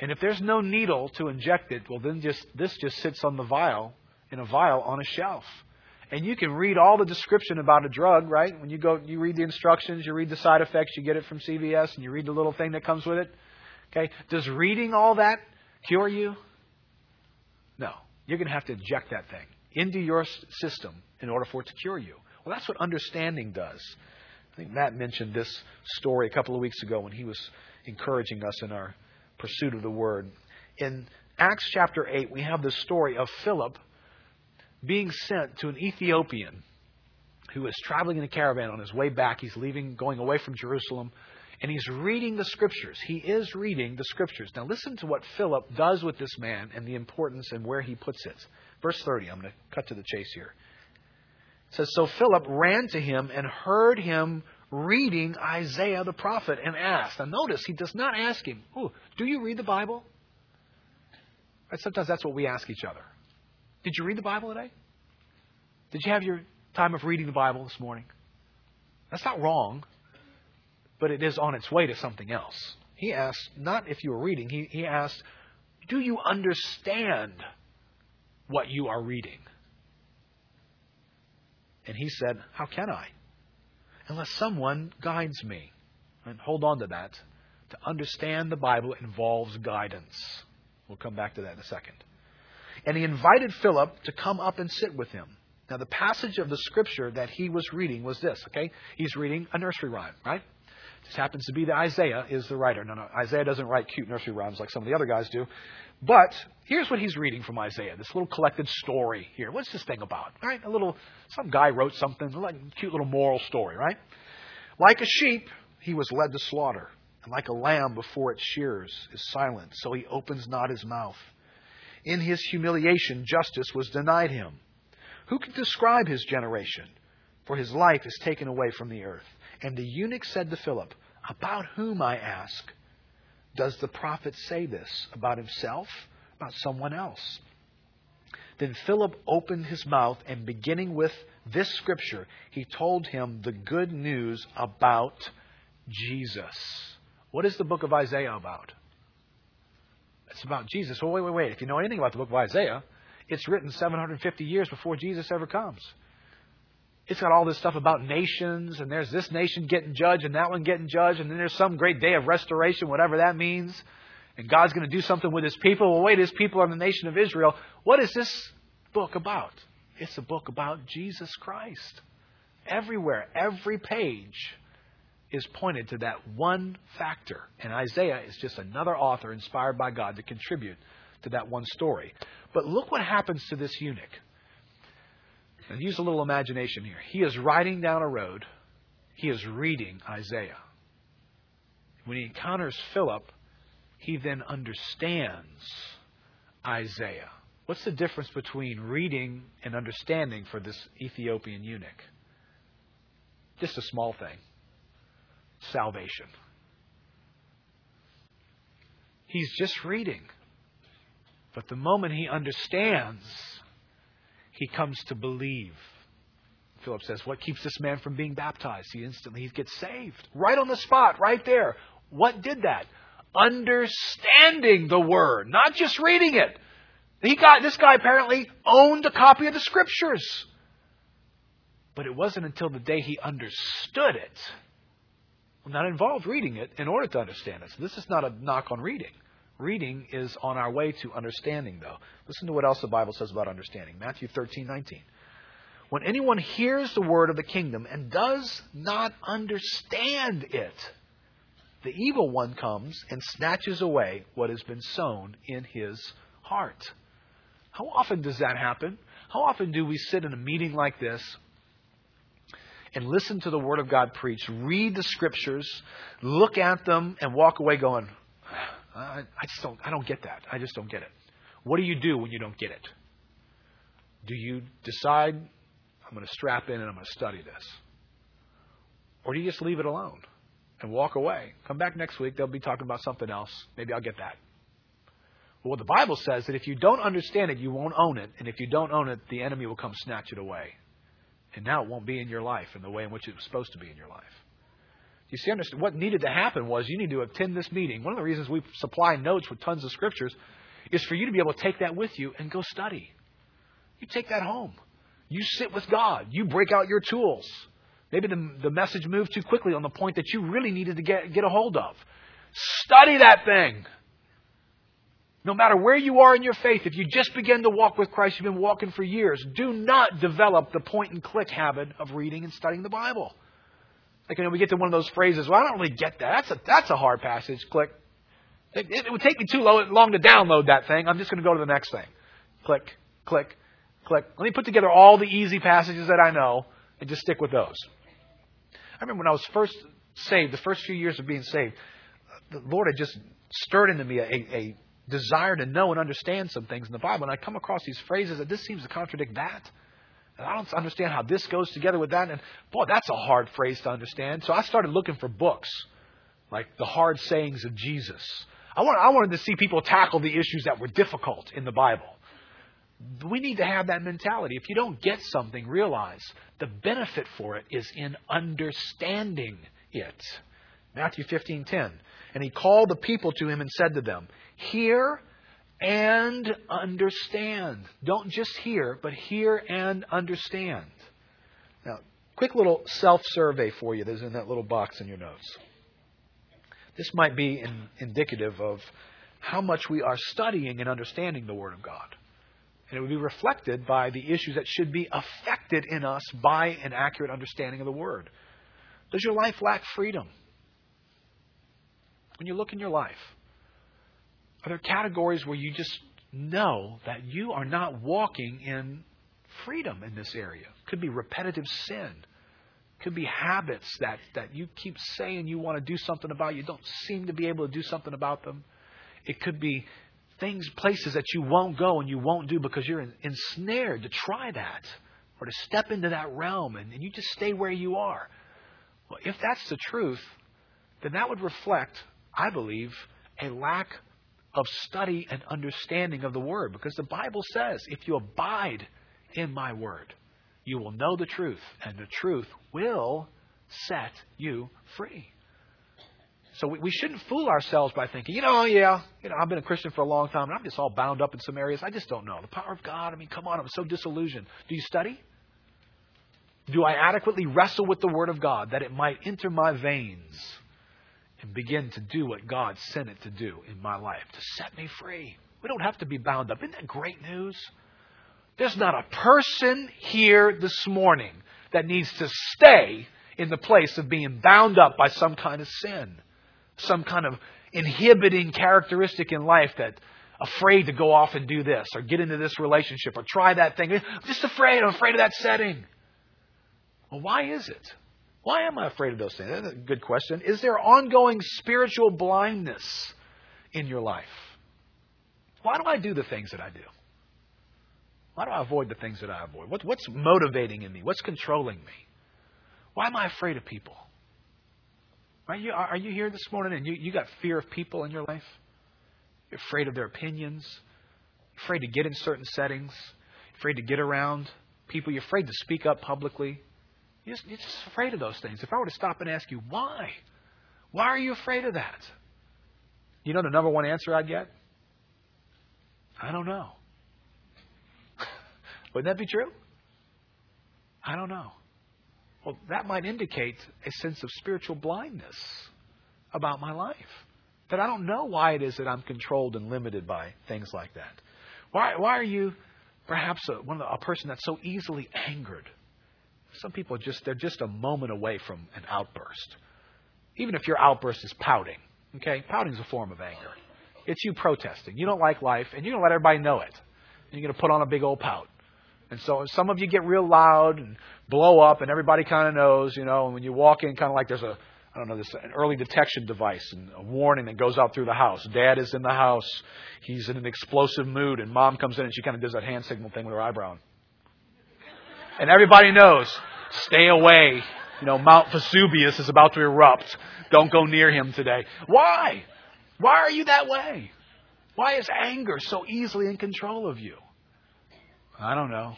And if there's no needle to inject it, well, then just this just sits on the vial in a vial on a shelf. And you can read all the description about a drug, right? When you go, you read the instructions, you read the side effects, you get it from CVS, and you read the little thing that comes with it. Okay, does reading all that cure you? No, you're going to have to inject that thing into your system in order for it to cure you. Well, that's what understanding does. I think Matt mentioned this story a couple of weeks ago when he was encouraging us in our pursuit of the word. In Acts chapter 8, we have the story of Philip being sent to an Ethiopian who is traveling in a caravan on his way back. He's leaving, going away from Jerusalem, and he's reading the scriptures. He is reading the scriptures. Now, listen to what Philip does with this man and the importance and where he puts it. Verse 30, I'm going to cut to the chase here. Says, So Philip ran to him and heard him reading Isaiah the prophet and asked. Now notice, he does not ask him, do you read the Bible? Right, sometimes that's what we ask each other. Did you read the Bible today? Did you have your time of reading the Bible this morning? That's not wrong, but it is on its way to something else. He asked, not if you were reading, he, he asked, do you understand what you are reading? And he said, How can I? Unless someone guides me. And hold on to that. To understand the Bible involves guidance. We'll come back to that in a second. And he invited Philip to come up and sit with him. Now, the passage of the scripture that he was reading was this, okay? He's reading a nursery rhyme, right? This happens to be that Isaiah is the writer. No, no, Isaiah doesn't write cute nursery rhymes like some of the other guys do. But here's what he's reading from Isaiah, this little collected story here. What's this thing about? Right? A little, some guy wrote something, a cute little moral story, right? Like a sheep, he was led to slaughter, and like a lamb before its shears is silent, so he opens not his mouth. In his humiliation, justice was denied him. Who can describe his generation? For his life is taken away from the earth. And the eunuch said to Philip, About whom, I ask? Does the prophet say this about himself, about someone else? Then Philip opened his mouth, and beginning with this scripture, he told him the good news about Jesus. What is the book of Isaiah about? It's about Jesus. Well, wait, wait, wait. If you know anything about the book of Isaiah, it's written 750 years before Jesus ever comes it's got all this stuff about nations, and there's this nation getting judged and that one getting judged, and then there's some great day of restoration, whatever that means. And God's going to do something with his people. Well, wait, his people are the nation of Israel. What is this book about? It's a book about Jesus Christ. Everywhere, every page is pointed to that one factor. And Isaiah is just another author inspired by God to contribute to that one story. But look what happens to this eunuch. And use a little imagination here. He is riding down a road. He is reading Isaiah. When he encounters Philip, he then understands Isaiah. What's the difference between reading and understanding for this Ethiopian eunuch? Just a small thing salvation. He's just reading. But the moment he understands, he comes to believe. Philip says, What keeps this man from being baptized? He instantly he gets saved. Right on the spot, right there. What did that? Understanding the word, not just reading it. He got this guy apparently owned a copy of the scriptures. But it wasn't until the day he understood it. Well, that involved reading it in order to understand it. So this is not a knock on reading. Reading is on our way to understanding, though. Listen to what else the Bible says about understanding. Matthew 13, 19. When anyone hears the word of the kingdom and does not understand it, the evil one comes and snatches away what has been sown in his heart. How often does that happen? How often do we sit in a meeting like this and listen to the Word of God preached, read the Scriptures, look at them, and walk away going, I, I just don't, I don't get that. I just don't get it. What do you do when you don't get it? Do you decide, I'm going to strap in and I'm going to study this? Or do you just leave it alone and walk away? Come back next week, they'll be talking about something else. Maybe I'll get that. Well, the Bible says that if you don't understand it, you won't own it. And if you don't own it, the enemy will come snatch it away. And now it won't be in your life in the way in which it was supposed to be in your life. You see, understand what needed to happen was you need to attend this meeting. One of the reasons we supply notes with tons of scriptures is for you to be able to take that with you and go study. You take that home. You sit with God. You break out your tools. Maybe the, the message moved too quickly on the point that you really needed to get, get a hold of. Study that thing. No matter where you are in your faith, if you just begin to walk with Christ, you've been walking for years, do not develop the point and click habit of reading and studying the Bible. Like, you know, we get to one of those phrases, well, I don't really get that. That's a, that's a hard passage. Click. It, it would take me too long to download that thing. I'm just going to go to the next thing. Click, click, click. Let me put together all the easy passages that I know and just stick with those. I remember when I was first saved, the first few years of being saved, the Lord had just stirred into me a, a desire to know and understand some things in the Bible. And I come across these phrases that this seems to contradict that. I don't understand how this goes together with that. And boy, that's a hard phrase to understand. So I started looking for books like the hard sayings of Jesus. I, want, I wanted to see people tackle the issues that were difficult in the Bible. We need to have that mentality. If you don't get something, realize the benefit for it is in understanding it. Matthew 15:10. And he called the people to him and said to them, Hear and understand. Don't just hear, but hear and understand. Now, quick little self survey for you that's in that little box in your notes. This might be in, indicative of how much we are studying and understanding the Word of God. And it would be reflected by the issues that should be affected in us by an accurate understanding of the Word. Does your life lack freedom? When you look in your life, are there categories where you just know that you are not walking in freedom in this area? Could be repetitive sin. Could be habits that, that you keep saying you want to do something about, you don't seem to be able to do something about them. It could be things, places that you won't go and you won't do because you're ensnared to try that or to step into that realm and, and you just stay where you are. Well, if that's the truth, then that would reflect, I believe, a lack of study and understanding of the Word. Because the Bible says, if you abide in my Word, you will know the truth, and the truth will set you free. So we, we shouldn't fool ourselves by thinking, you know, yeah, you know, I've been a Christian for a long time, and I'm just all bound up in some areas. I just don't know. The power of God, I mean, come on, I'm so disillusioned. Do you study? Do I adequately wrestle with the Word of God that it might enter my veins? And begin to do what God sent it to do in my life, to set me free. We don't have to be bound up. Isn't that great news? There's not a person here this morning that needs to stay in the place of being bound up by some kind of sin, some kind of inhibiting characteristic in life that afraid to go off and do this or get into this relationship or try that thing. I'm just afraid. I'm afraid of that setting. Well, why is it? Why am I afraid of those things? That's a good question. Is there ongoing spiritual blindness in your life? Why do I do the things that I do? Why do I avoid the things that I avoid? What, what's motivating in me? What's controlling me? Why am I afraid of people? Are you, are you here this morning and you, you got fear of people in your life? You're afraid of their opinions? Afraid to get in certain settings? Afraid to get around people? You're afraid to speak up publicly? You're just, you're just afraid of those things. If I were to stop and ask you, why? Why are you afraid of that? You know the number one answer I'd get? I don't know. Wouldn't that be true? I don't know. Well, that might indicate a sense of spiritual blindness about my life. That I don't know why it is that I'm controlled and limited by things like that. Why, why are you perhaps a, one of the, a person that's so easily angered? Some people just they're just a moment away from an outburst. Even if your outburst is pouting, okay, pouting is a form of anger. It's you protesting. You don't like life, and you're going to let everybody know it. And you're going to put on a big old pout. And so some of you get real loud and blow up, and everybody kind of knows, you know. And when you walk in, kind of like there's a, I don't know, this an early detection device and a warning that goes out through the house. Dad is in the house. He's in an explosive mood, and mom comes in and she kind of does that hand signal thing with her eyebrow. And everybody knows, stay away. You know, Mount Vesuvius is about to erupt. Don't go near him today. Why? Why are you that way? Why is anger so easily in control of you? I don't know.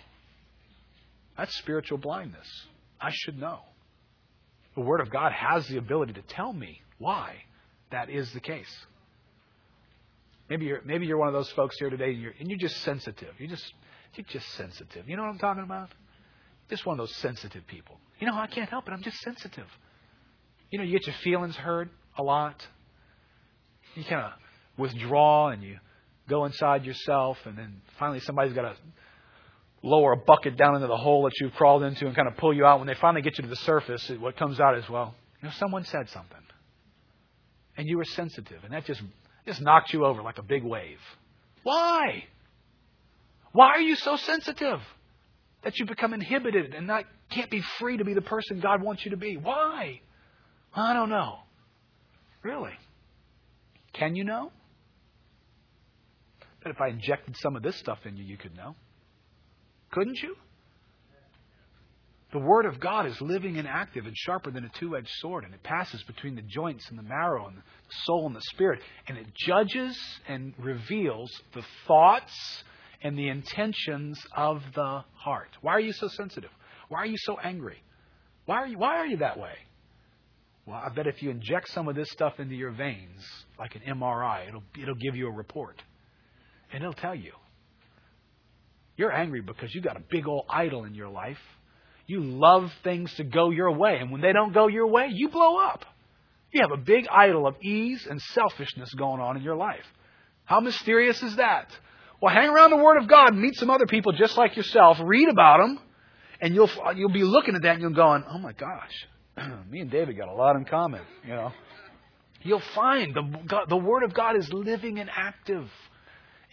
That's spiritual blindness. I should know. The Word of God has the ability to tell me why that is the case. Maybe you're maybe you're one of those folks here today, and you're, and you're just sensitive. You just you're just sensitive. You know what I'm talking about? Just one of those sensitive people. You know, I can't help it. I'm just sensitive. You know, you get your feelings hurt a lot you kind of withdraw and you go inside yourself, and then finally somebody's got to lower a bucket down into the hole that you've crawled into and kind of pull you out. When they finally get you to the surface, what comes out is, well, you know, someone said something, and you were sensitive, and that just just knocked you over like a big wave. Why? Why are you so sensitive that you become inhibited and not can't be free to be the person God wants you to be? Why? I don't know. Really? Can you know? But if I injected some of this stuff in you, you could know. Couldn't you? The Word of God is living and active and sharper than a two edged sword, and it passes between the joints and the marrow and the soul and the spirit, and it judges and reveals the thoughts and the intentions of the heart. Why are you so sensitive? Why are you so angry? Why are you, why are you that way? Well, I bet if you inject some of this stuff into your veins, like an MRI, it'll, it'll give you a report. And it'll tell you. You're angry because you got a big old idol in your life. You love things to go your way. And when they don't go your way, you blow up. You have a big idol of ease and selfishness going on in your life. How mysterious is that? Well, hang around the Word of God, meet some other people just like yourself, read about them, and you'll, you'll be looking at that and you'll going, oh my gosh, me and David got a lot in common, you know. You'll find the, the Word of God is living and active.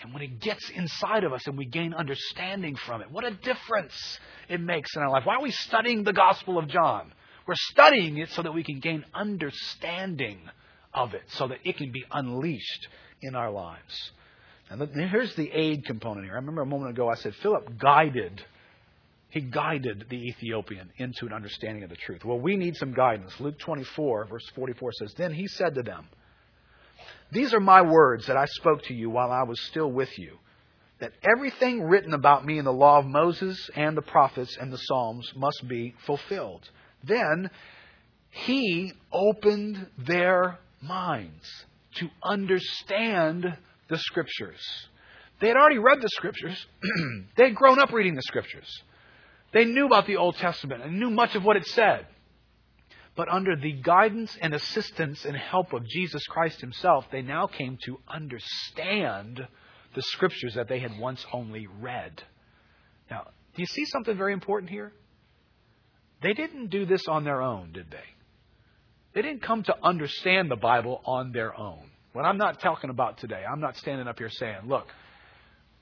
And when it gets inside of us and we gain understanding from it, what a difference it makes in our life. Why are we studying the Gospel of John? We're studying it so that we can gain understanding of it, so that it can be unleashed in our lives. And here's the aid component here. I remember a moment ago I said Philip guided he guided the Ethiopian into an understanding of the truth. Well, we need some guidance. Luke 24, verse 44 says, Then he said to them, These are my words that I spoke to you while I was still with you, that everything written about me in the law of Moses and the prophets and the Psalms must be fulfilled. Then he opened their minds to understand the Scriptures. They had already read the Scriptures, they had grown up reading the Scriptures. They knew about the Old Testament and knew much of what it said. But under the guidance and assistance and help of Jesus Christ Himself, they now came to understand the Scriptures that they had once only read. Now, do you see something very important here? They didn't do this on their own, did they? They didn't come to understand the Bible on their own. What I'm not talking about today, I'm not standing up here saying, look,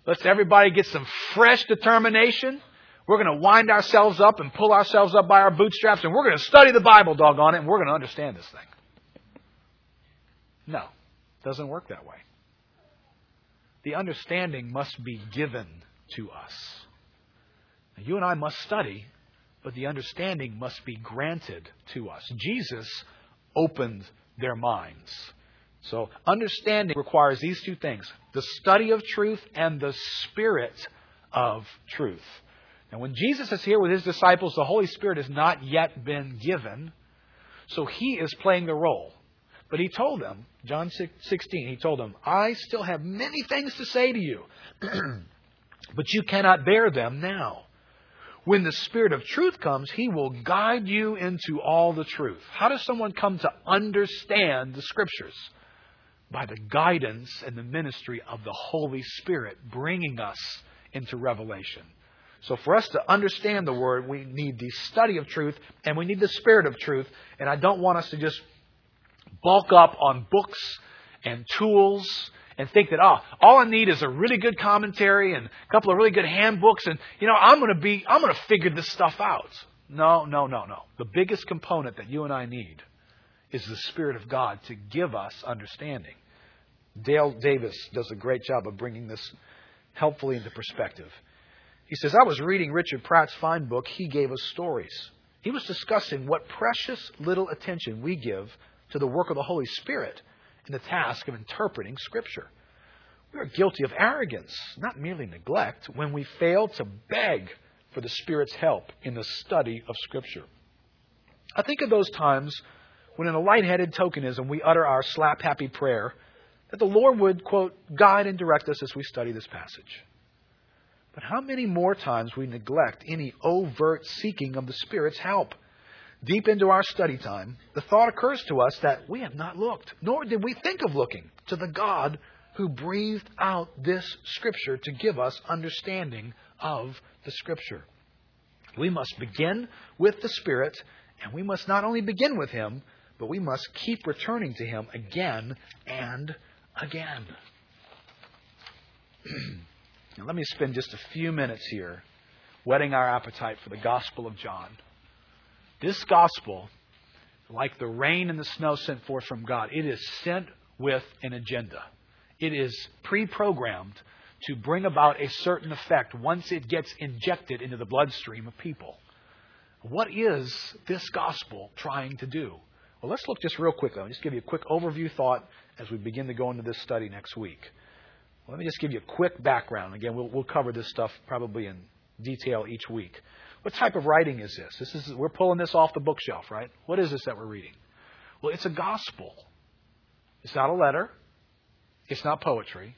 let's everybody get some fresh determination we're going to wind ourselves up and pull ourselves up by our bootstraps, and we're going to study the Bible, doggone it, and we're going to understand this thing. No, it Doesn't work that way. The understanding must be given to us. Now, you and I must study, but the understanding must be granted to us. Jesus opened their minds. So, understanding requires these two things the study of truth and the spirit of truth. Now, when Jesus is here with his disciples, the Holy Spirit has not yet been given, so he is playing the role. But he told them, John 16, he told them, I still have many things to say to you, but you cannot bear them now. When the Spirit of truth comes, He will guide you into all the truth. How does someone come to understand the Scriptures? By the guidance and the ministry of the Holy Spirit bringing us into revelation. So, for us to understand the Word, we need the study of truth and we need the Spirit of truth. And I don't want us to just bulk up on books and tools and think that, oh, all I need is a really good commentary and a couple of really good handbooks and, you know, I'm going to be, I'm going to figure this stuff out. No, no, no, no. The biggest component that you and I need is the Spirit of God to give us understanding. Dale Davis does a great job of bringing this helpfully into perspective. He says, I was reading Richard Pratt's fine book, He Gave Us Stories. He was discussing what precious little attention we give to the work of the Holy Spirit in the task of interpreting Scripture. We are guilty of arrogance, not merely neglect, when we fail to beg for the Spirit's help in the study of Scripture. I think of those times when, in a light-headed tokenism, we utter our slap happy prayer that the Lord would, quote, guide and direct us as we study this passage. But how many more times we neglect any overt seeking of the Spirit's help? deep into our study time, the thought occurs to us that we have not looked, nor did we think of looking, to the God who breathed out this Scripture to give us understanding of the Scripture. We must begin with the Spirit, and we must not only begin with Him, but we must keep returning to Him again and again. now, let me spend just a few minutes here whetting our appetite for the Gospel of John. This gospel, like the rain and the snow sent forth from God, it is sent with an agenda. It is pre programmed to bring about a certain effect once it gets injected into the bloodstream of people. What is this gospel trying to do? Well, let's look just real quickly. I'll just give you a quick overview thought as we begin to go into this study next week. Let me just give you a quick background. Again, we'll, we'll cover this stuff probably in detail each week. What type of writing is this? This is we're pulling this off the bookshelf, right? What is this that we're reading? Well, it's a gospel. It's not a letter. It's not poetry.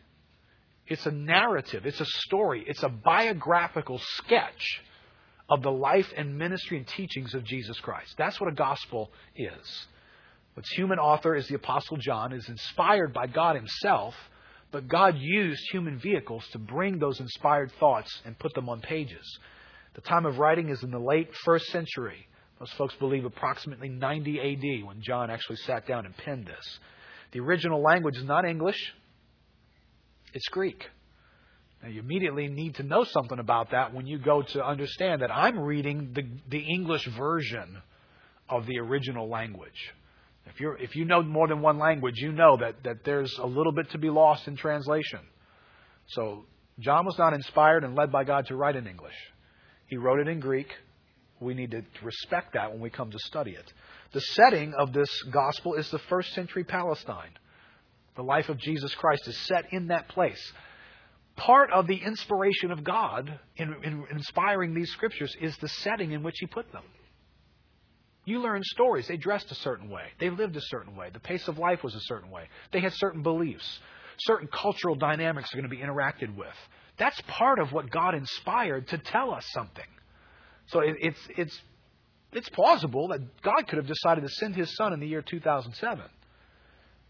It's a narrative. It's a story. It's a biographical sketch of the life and ministry and teachings of Jesus Christ. That's what a gospel is. Its human author is the Apostle John, is inspired by God Himself, but God used human vehicles to bring those inspired thoughts and put them on pages. The time of writing is in the late first century. Most folks believe approximately 90 AD when John actually sat down and penned this. The original language is not English, it's Greek. Now, you immediately need to know something about that when you go to understand that I'm reading the, the English version of the original language. If, you're, if you know more than one language, you know that, that there's a little bit to be lost in translation. So, John was not inspired and led by God to write in English. He wrote it in Greek. We need to respect that when we come to study it. The setting of this gospel is the first century Palestine. The life of Jesus Christ is set in that place. Part of the inspiration of God in, in inspiring these scriptures is the setting in which He put them. You learn stories. They dressed a certain way. They lived a certain way. The pace of life was a certain way. They had certain beliefs. Certain cultural dynamics are going to be interacted with. That's part of what God inspired to tell us something. So it, it's, it's, it's plausible that God could have decided to send his son in the year 2007.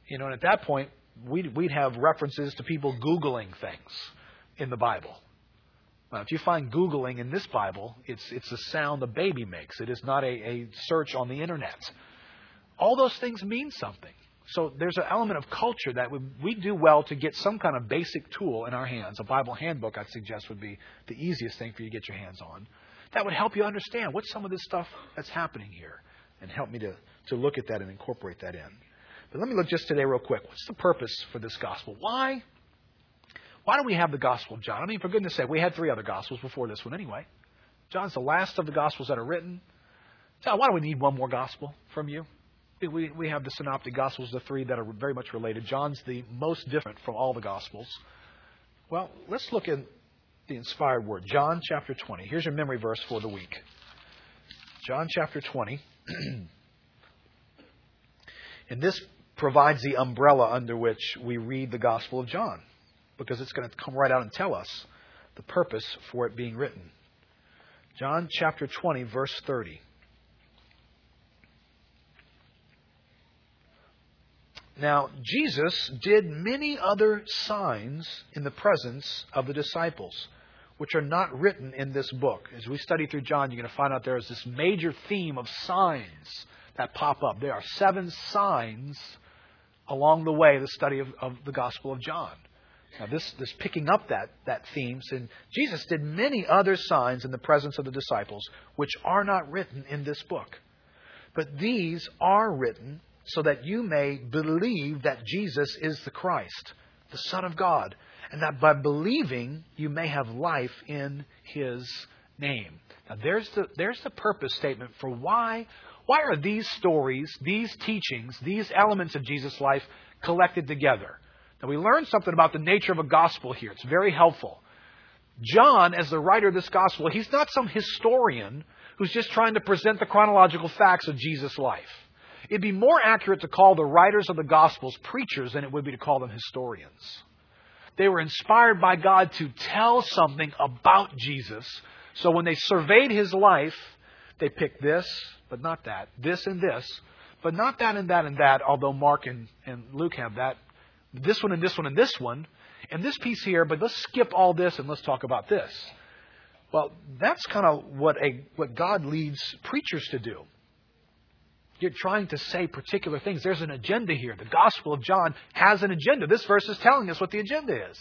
You know, and at that point, we'd, we'd have references to people Googling things in the Bible. Now, if you find Googling in this Bible, it's, it's a sound a baby makes. It is not a, a search on the internet. All those things mean something. So there's an element of culture that we do well to get some kind of basic tool in our hands. A Bible handbook, I'd suggest, would be the easiest thing for you to get your hands on. That would help you understand what's some of this stuff that's happening here and help me to, to look at that and incorporate that in. But let me look just today, real quick. What's the purpose for this gospel? Why? Why do we have the Gospel of John? I mean, for goodness sake, we had three other Gospels before this one anyway. John's the last of the Gospels that are written. Why do we need one more Gospel from you? We, we have the Synoptic Gospels, the three that are very much related. John's the most different from all the Gospels. Well, let's look at the inspired word. John chapter 20. Here's your memory verse for the week. John chapter 20. and this provides the umbrella under which we read the Gospel of John because it's going to come right out and tell us the purpose for it being written. John chapter 20, verse 30. Now, Jesus did many other signs in the presence of the disciples, which are not written in this book. As we study through John, you're going to find out there is this major theme of signs that pop up. There are seven signs along the way, the study of, of the Gospel of John. Now, this, this picking up that, that theme, and Jesus did many other signs in the presence of the disciples, which are not written in this book. But these are written so that you may believe that Jesus is the Christ, the Son of God, and that by believing you may have life in His name. Now, there's the, there's the purpose statement for why, why are these stories, these teachings, these elements of Jesus' life collected together? Now, we learn something about the nature of a gospel here. It's very helpful. John, as the writer of this gospel, he's not some historian who's just trying to present the chronological facts of Jesus' life. It'd be more accurate to call the writers of the gospels preachers than it would be to call them historians. They were inspired by God to tell something about Jesus. So when they surveyed his life, they picked this, but not that, this and this, but not that and that and that, although Mark and, and Luke have that this one and this one and this one, and this piece here, but let's skip all this and let's talk about this. Well, that's kind of what a what God leads preachers to do. You're trying to say particular things. There's an agenda here. The Gospel of John has an agenda. This verse is telling us what the agenda is.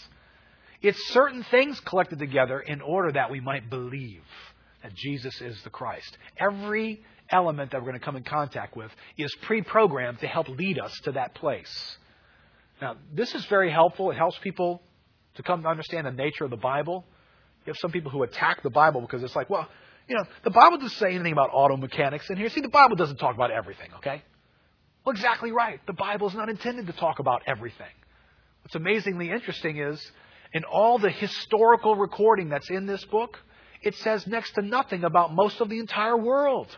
It's certain things collected together in order that we might believe that Jesus is the Christ. Every element that we're going to come in contact with is pre programmed to help lead us to that place. Now, this is very helpful. It helps people to come to understand the nature of the Bible. You have some people who attack the Bible because it's like, well, you know, the Bible doesn't say anything about auto mechanics in here. See, the Bible doesn't talk about everything, okay? Well, exactly right. The Bible is not intended to talk about everything. What's amazingly interesting is, in all the historical recording that's in this book, it says next to nothing about most of the entire world.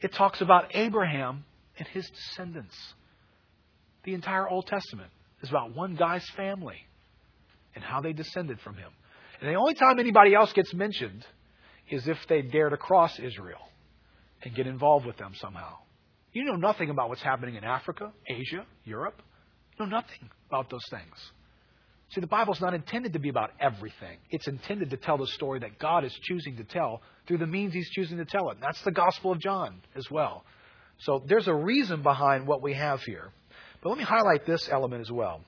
It talks about Abraham and his descendants. The entire Old Testament is about one guy's family and how they descended from him. And the only time anybody else gets mentioned is if they dare to cross Israel and get involved with them somehow. You know nothing about what's happening in Africa, Asia, Europe. You know nothing about those things. See, the Bible's not intended to be about everything. It's intended to tell the story that God is choosing to tell through the means He's choosing to tell it. And that's the Gospel of John as well. So there's a reason behind what we have here. But let me highlight this element as well.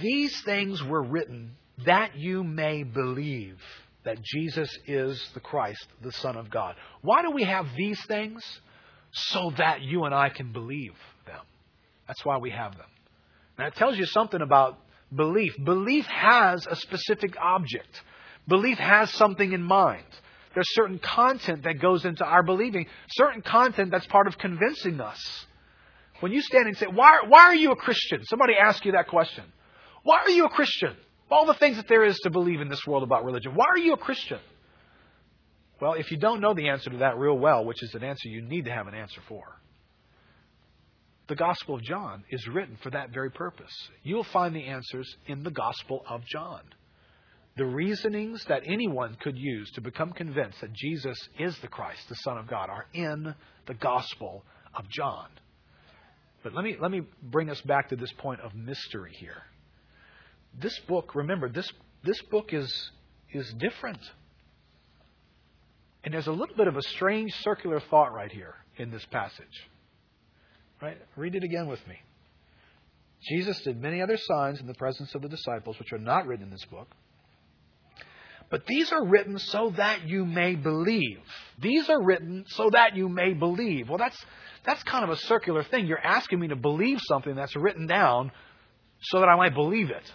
These things were written that you may believe that Jesus is the Christ, the Son of God. Why do we have these things? So that you and I can believe them. That's why we have them. Now, it tells you something about belief. Belief has a specific object, belief has something in mind. There's certain content that goes into our believing, certain content that's part of convincing us. When you stand and say, why, why are you a Christian? Somebody asks you that question. Why are you a Christian? All the things that there is to believe in this world about religion. Why are you a Christian? Well, if you don't know the answer to that real well, which is an answer you need to have an answer for, the Gospel of John is written for that very purpose. You'll find the answers in the Gospel of John. The reasonings that anyone could use to become convinced that Jesus is the Christ, the Son of God, are in the Gospel of John. But let me, let me bring us back to this point of mystery here. This book, remember, this, this book is, is different. And there's a little bit of a strange circular thought right here in this passage. Right? Read it again with me. Jesus did many other signs in the presence of the disciples, which are not written in this book. But these are written so that you may believe. These are written so that you may believe. Well, that's, that's kind of a circular thing. You're asking me to believe something that's written down so that I might believe it.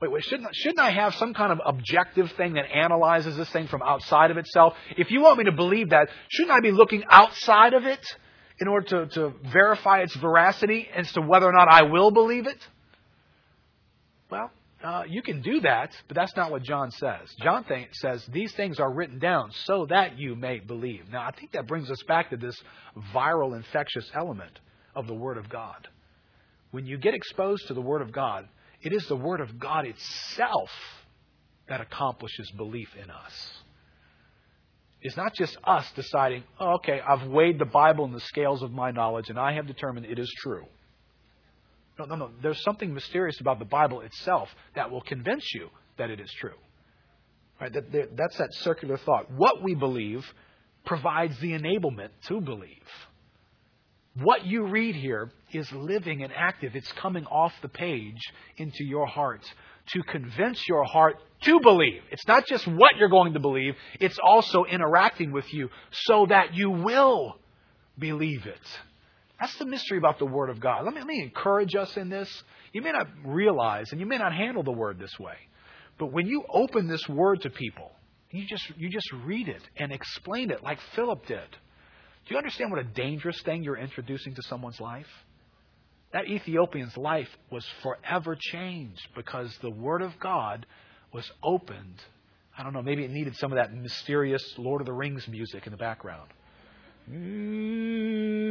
Wait, wait, shouldn't, shouldn't I have some kind of objective thing that analyzes this thing from outside of itself? If you want me to believe that, shouldn't I be looking outside of it in order to, to verify its veracity as to whether or not I will believe it? Well, uh, you can do that, but that's not what John says. John th- says these things are written down so that you may believe. Now, I think that brings us back to this viral, infectious element of the Word of God. When you get exposed to the Word of God, it is the Word of God itself that accomplishes belief in us. It's not just us deciding, oh, okay, I've weighed the Bible in the scales of my knowledge and I have determined it is true. No, no, no. There's something mysterious about the Bible itself that will convince you that it is true. Right? That, that's that circular thought. What we believe provides the enablement to believe. What you read here is living and active. It's coming off the page into your heart to convince your heart to believe. It's not just what you're going to believe, it's also interacting with you so that you will believe it. That's the mystery about the Word of God. Let me, let me encourage us in this. You may not realize, and you may not handle the Word this way, but when you open this Word to people, you just, you just read it and explain it like Philip did. Do you understand what a dangerous thing you're introducing to someone's life? That Ethiopian's life was forever changed because the Word of God was opened. I don't know, maybe it needed some of that mysterious Lord of the Rings music in the background. Mm.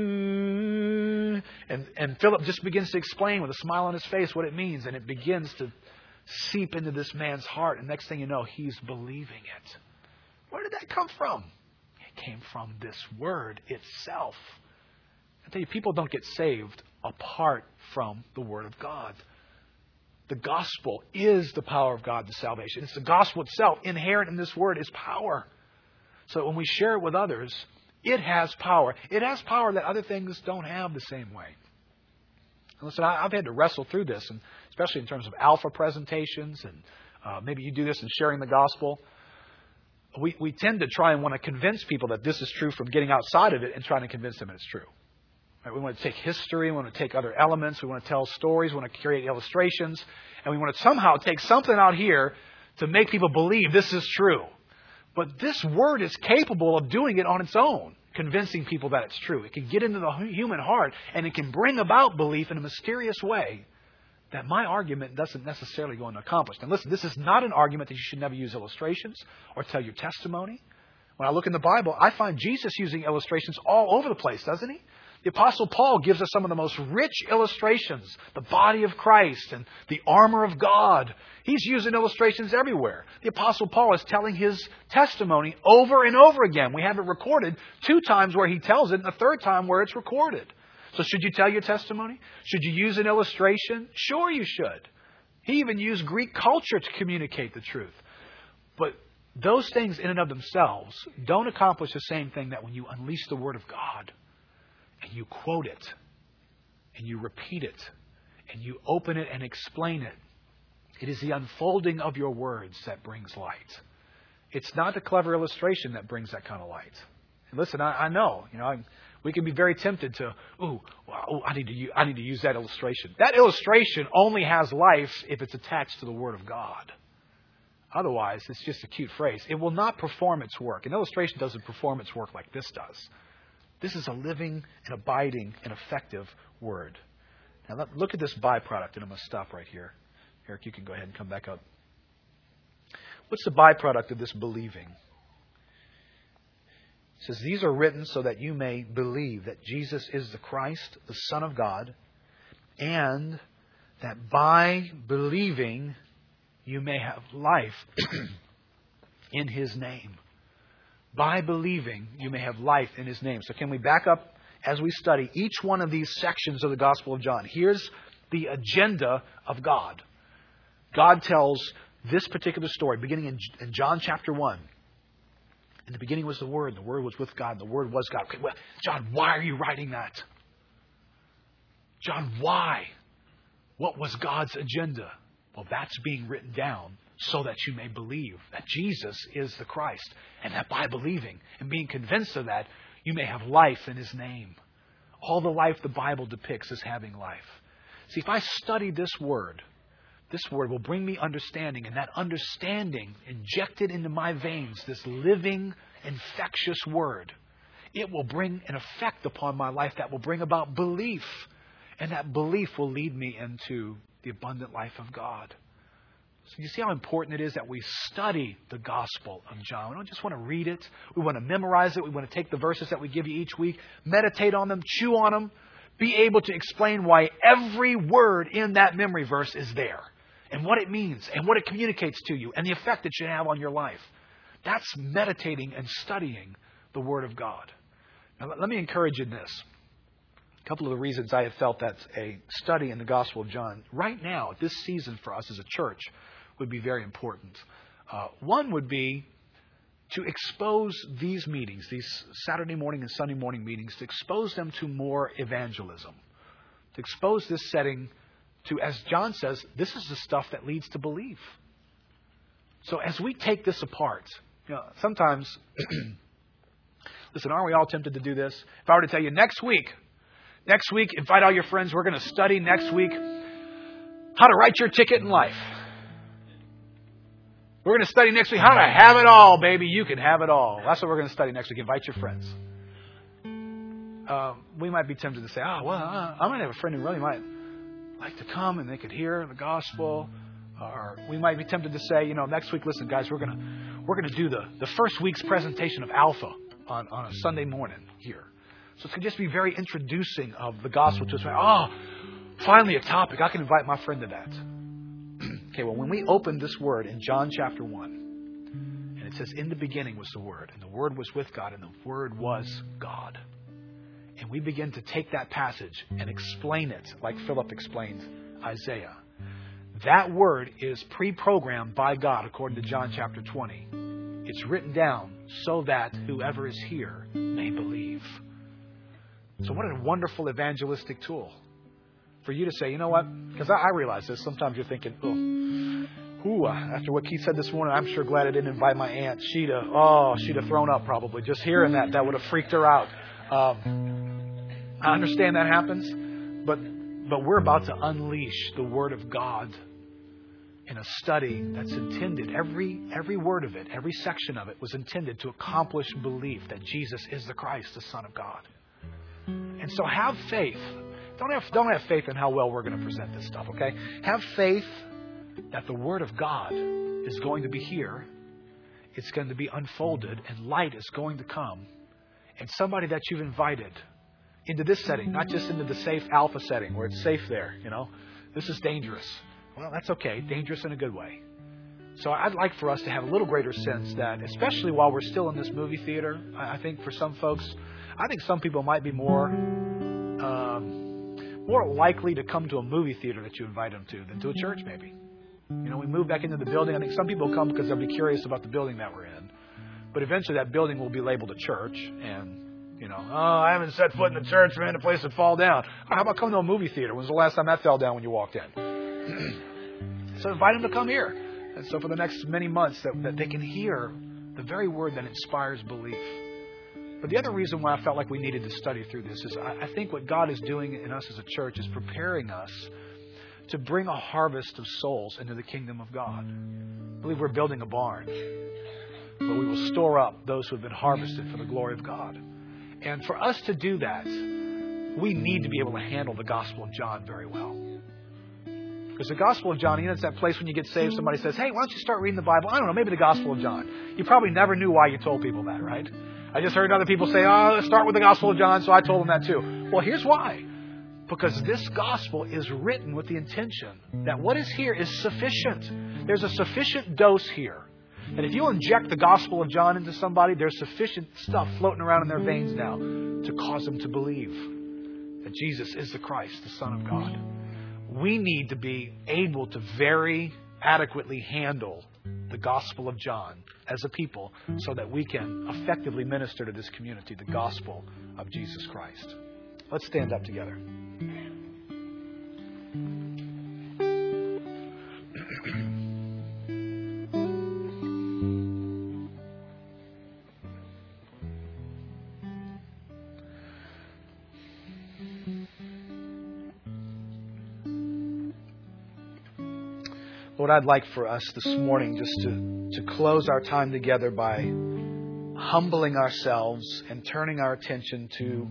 And, and Philip just begins to explain with a smile on his face what it means, and it begins to seep into this man's heart. And next thing you know, he's believing it. Where did that come from? It came from this word itself. I tell you, people don't get saved apart from the Word of God. The gospel is the power of God to salvation. It's the gospel itself. Inherent in this word is power. So when we share it with others, it has power. It has power that other things don't have the same way. listen, I've had to wrestle through this, and especially in terms of alpha presentations, and uh, maybe you do this in sharing the gospel. We, we tend to try and want to convince people that this is true from getting outside of it and trying to convince them it's true. Right? We want to take history, we want to take other elements, we want to tell stories, we want to create illustrations, and we want to somehow take something out here to make people believe this is true. But this word is capable of doing it on its own, convincing people that it's true. It can get into the human heart and it can bring about belief in a mysterious way that my argument doesn't necessarily go to accomplish. And listen, this is not an argument that you should never use illustrations or tell your testimony. When I look in the Bible, I find Jesus using illustrations all over the place, doesn't he? The Apostle Paul gives us some of the most rich illustrations the body of Christ and the armor of God. He's using illustrations everywhere. The Apostle Paul is telling his testimony over and over again. We have it recorded two times where he tells it, and a third time where it's recorded. So, should you tell your testimony? Should you use an illustration? Sure, you should. He even used Greek culture to communicate the truth. But those things, in and of themselves, don't accomplish the same thing that when you unleash the Word of God and you quote it and you repeat it and you open it and explain it. It is the unfolding of your words that brings light. It's not the clever illustration that brings that kind of light. And listen, I, I know, you know, I, we can be very tempted to, ooh, well, I need to, I need to use that illustration. That illustration only has life if it's attached to the Word of God. Otherwise, it's just a cute phrase. It will not perform its work. An illustration doesn't perform its work like this does. This is a living and abiding and effective word. Now, look at this byproduct, and I'm going to stop right here. Eric, you can go ahead and come back up. What's the byproduct of this believing? It says, These are written so that you may believe that Jesus is the Christ, the Son of God, and that by believing you may have life in His name. By believing, you may have life in his name. So, can we back up as we study each one of these sections of the Gospel of John? Here's the agenda of God. God tells this particular story, beginning in, in John chapter 1. In the beginning was the Word, and the Word was with God, and the Word was God. Okay, well, John, why are you writing that? John, why? What was God's agenda? Well, that's being written down so that you may believe that Jesus is the Christ, and that by believing and being convinced of that, you may have life in His name. All the life the Bible depicts is having life. See, if I study this word, this word will bring me understanding, and that understanding injected into my veins, this living, infectious word, it will bring an effect upon my life that will bring about belief. And that belief will lead me into the abundant life of God. So you see how important it is that we study the Gospel of John. We don't just want to read it. We want to memorize it. We want to take the verses that we give you each week, meditate on them, chew on them, be able to explain why every word in that memory verse is there and what it means and what it communicates to you and the effect it should have on your life. That's meditating and studying the Word of God. Now, let me encourage you in this. A couple of the reasons I have felt that a study in the Gospel of John right now, this season for us as a church, would be very important. Uh, one would be to expose these meetings, these Saturday morning and Sunday morning meetings, to expose them to more evangelism, to expose this setting to, as John says, this is the stuff that leads to belief. So as we take this apart, you know, sometimes, listen, aren't we all tempted to do this? If I were to tell you next week, next week, invite all your friends, we're going to study next week how to write your ticket in life. We're going to study next week how to have it all, baby. You can have it all. That's what we're going to study next week. Invite your friends. Um, we might be tempted to say, oh, well, uh, I might have a friend who really might like to come and they could hear the gospel. Or we might be tempted to say, you know, next week, listen, guys, we're gonna we're gonna do the, the first week's presentation of Alpha on, on a Sunday morning here. So it's gonna just be very introducing of the gospel to us. Oh, finally a topic. I can invite my friend to that. Okay, well when we open this word in John chapter one, and it says, In the beginning was the Word, and the Word was with God, and the Word was God and we begin to take that passage and explain it like Philip explained Isaiah, that word is pre programmed by God according to John chapter 20. It's written down so that whoever is here may believe. So, what a wonderful evangelistic tool for you to say, you know what? Because I, I realize this. Sometimes you're thinking, oh, ooh, after what Keith said this morning, I'm sure glad I didn't invite my aunt. She'd have, oh, she'd have thrown up probably. Just hearing that, that would have freaked her out. Um, I understand that happens, but but we're about to unleash the Word of God in a study that's intended every every word of it, every section of it was intended to accomplish belief that Jesus is the Christ, the Son of God. And so have faith. Don't have don't have faith in how well we're going to present this stuff, okay? Have faith that the Word of God is going to be here. It's going to be unfolded, and light is going to come. And somebody that you've invited into this setting, not just into the safe alpha setting where it's safe there, you know. This is dangerous. Well, that's okay. Dangerous in a good way. So I'd like for us to have a little greater sense that, especially while we're still in this movie theater, I think for some folks, I think some people might be more um, more likely to come to a movie theater that you invite them to than to a church, maybe. You know, we move back into the building. I think some people come because they'll be curious about the building that we're in. But eventually that building will be labeled a church, and you know, oh, I haven't set foot in the church, man. The place would fall down. How about coming to a movie theater? When's the last time that fell down when you walked in? so invite them to come here. And so for the next many months, that, that they can hear the very word that inspires belief. But the other reason why I felt like we needed to study through this is I, think what God is doing in us as a church is preparing us to bring a harvest of souls into the kingdom of God. I believe we're building a barn where we will store up those who have been harvested for the glory of God. And for us to do that, we need to be able to handle the Gospel of John very well. Because the Gospel of John, you know, it's that place when you get saved, somebody says, hey, why don't you start reading the Bible? I don't know, maybe the Gospel of John. You probably never knew why you told people that, right? I just heard other people say, oh, let's start with the Gospel of John, so I told them that too. Well, here's why. Because this Gospel is written with the intention that what is here is sufficient. There's a sufficient dose here and if you inject the Gospel of John into somebody, there's sufficient stuff floating around in their veins now to cause them to believe that Jesus is the Christ, the Son of God. We need to be able to very adequately handle the Gospel of John as a people so that we can effectively minister to this community the gospel of Jesus Christ. Let's stand up together. Lord, I'd like for us this morning just to, to close our time together by humbling ourselves and turning our attention to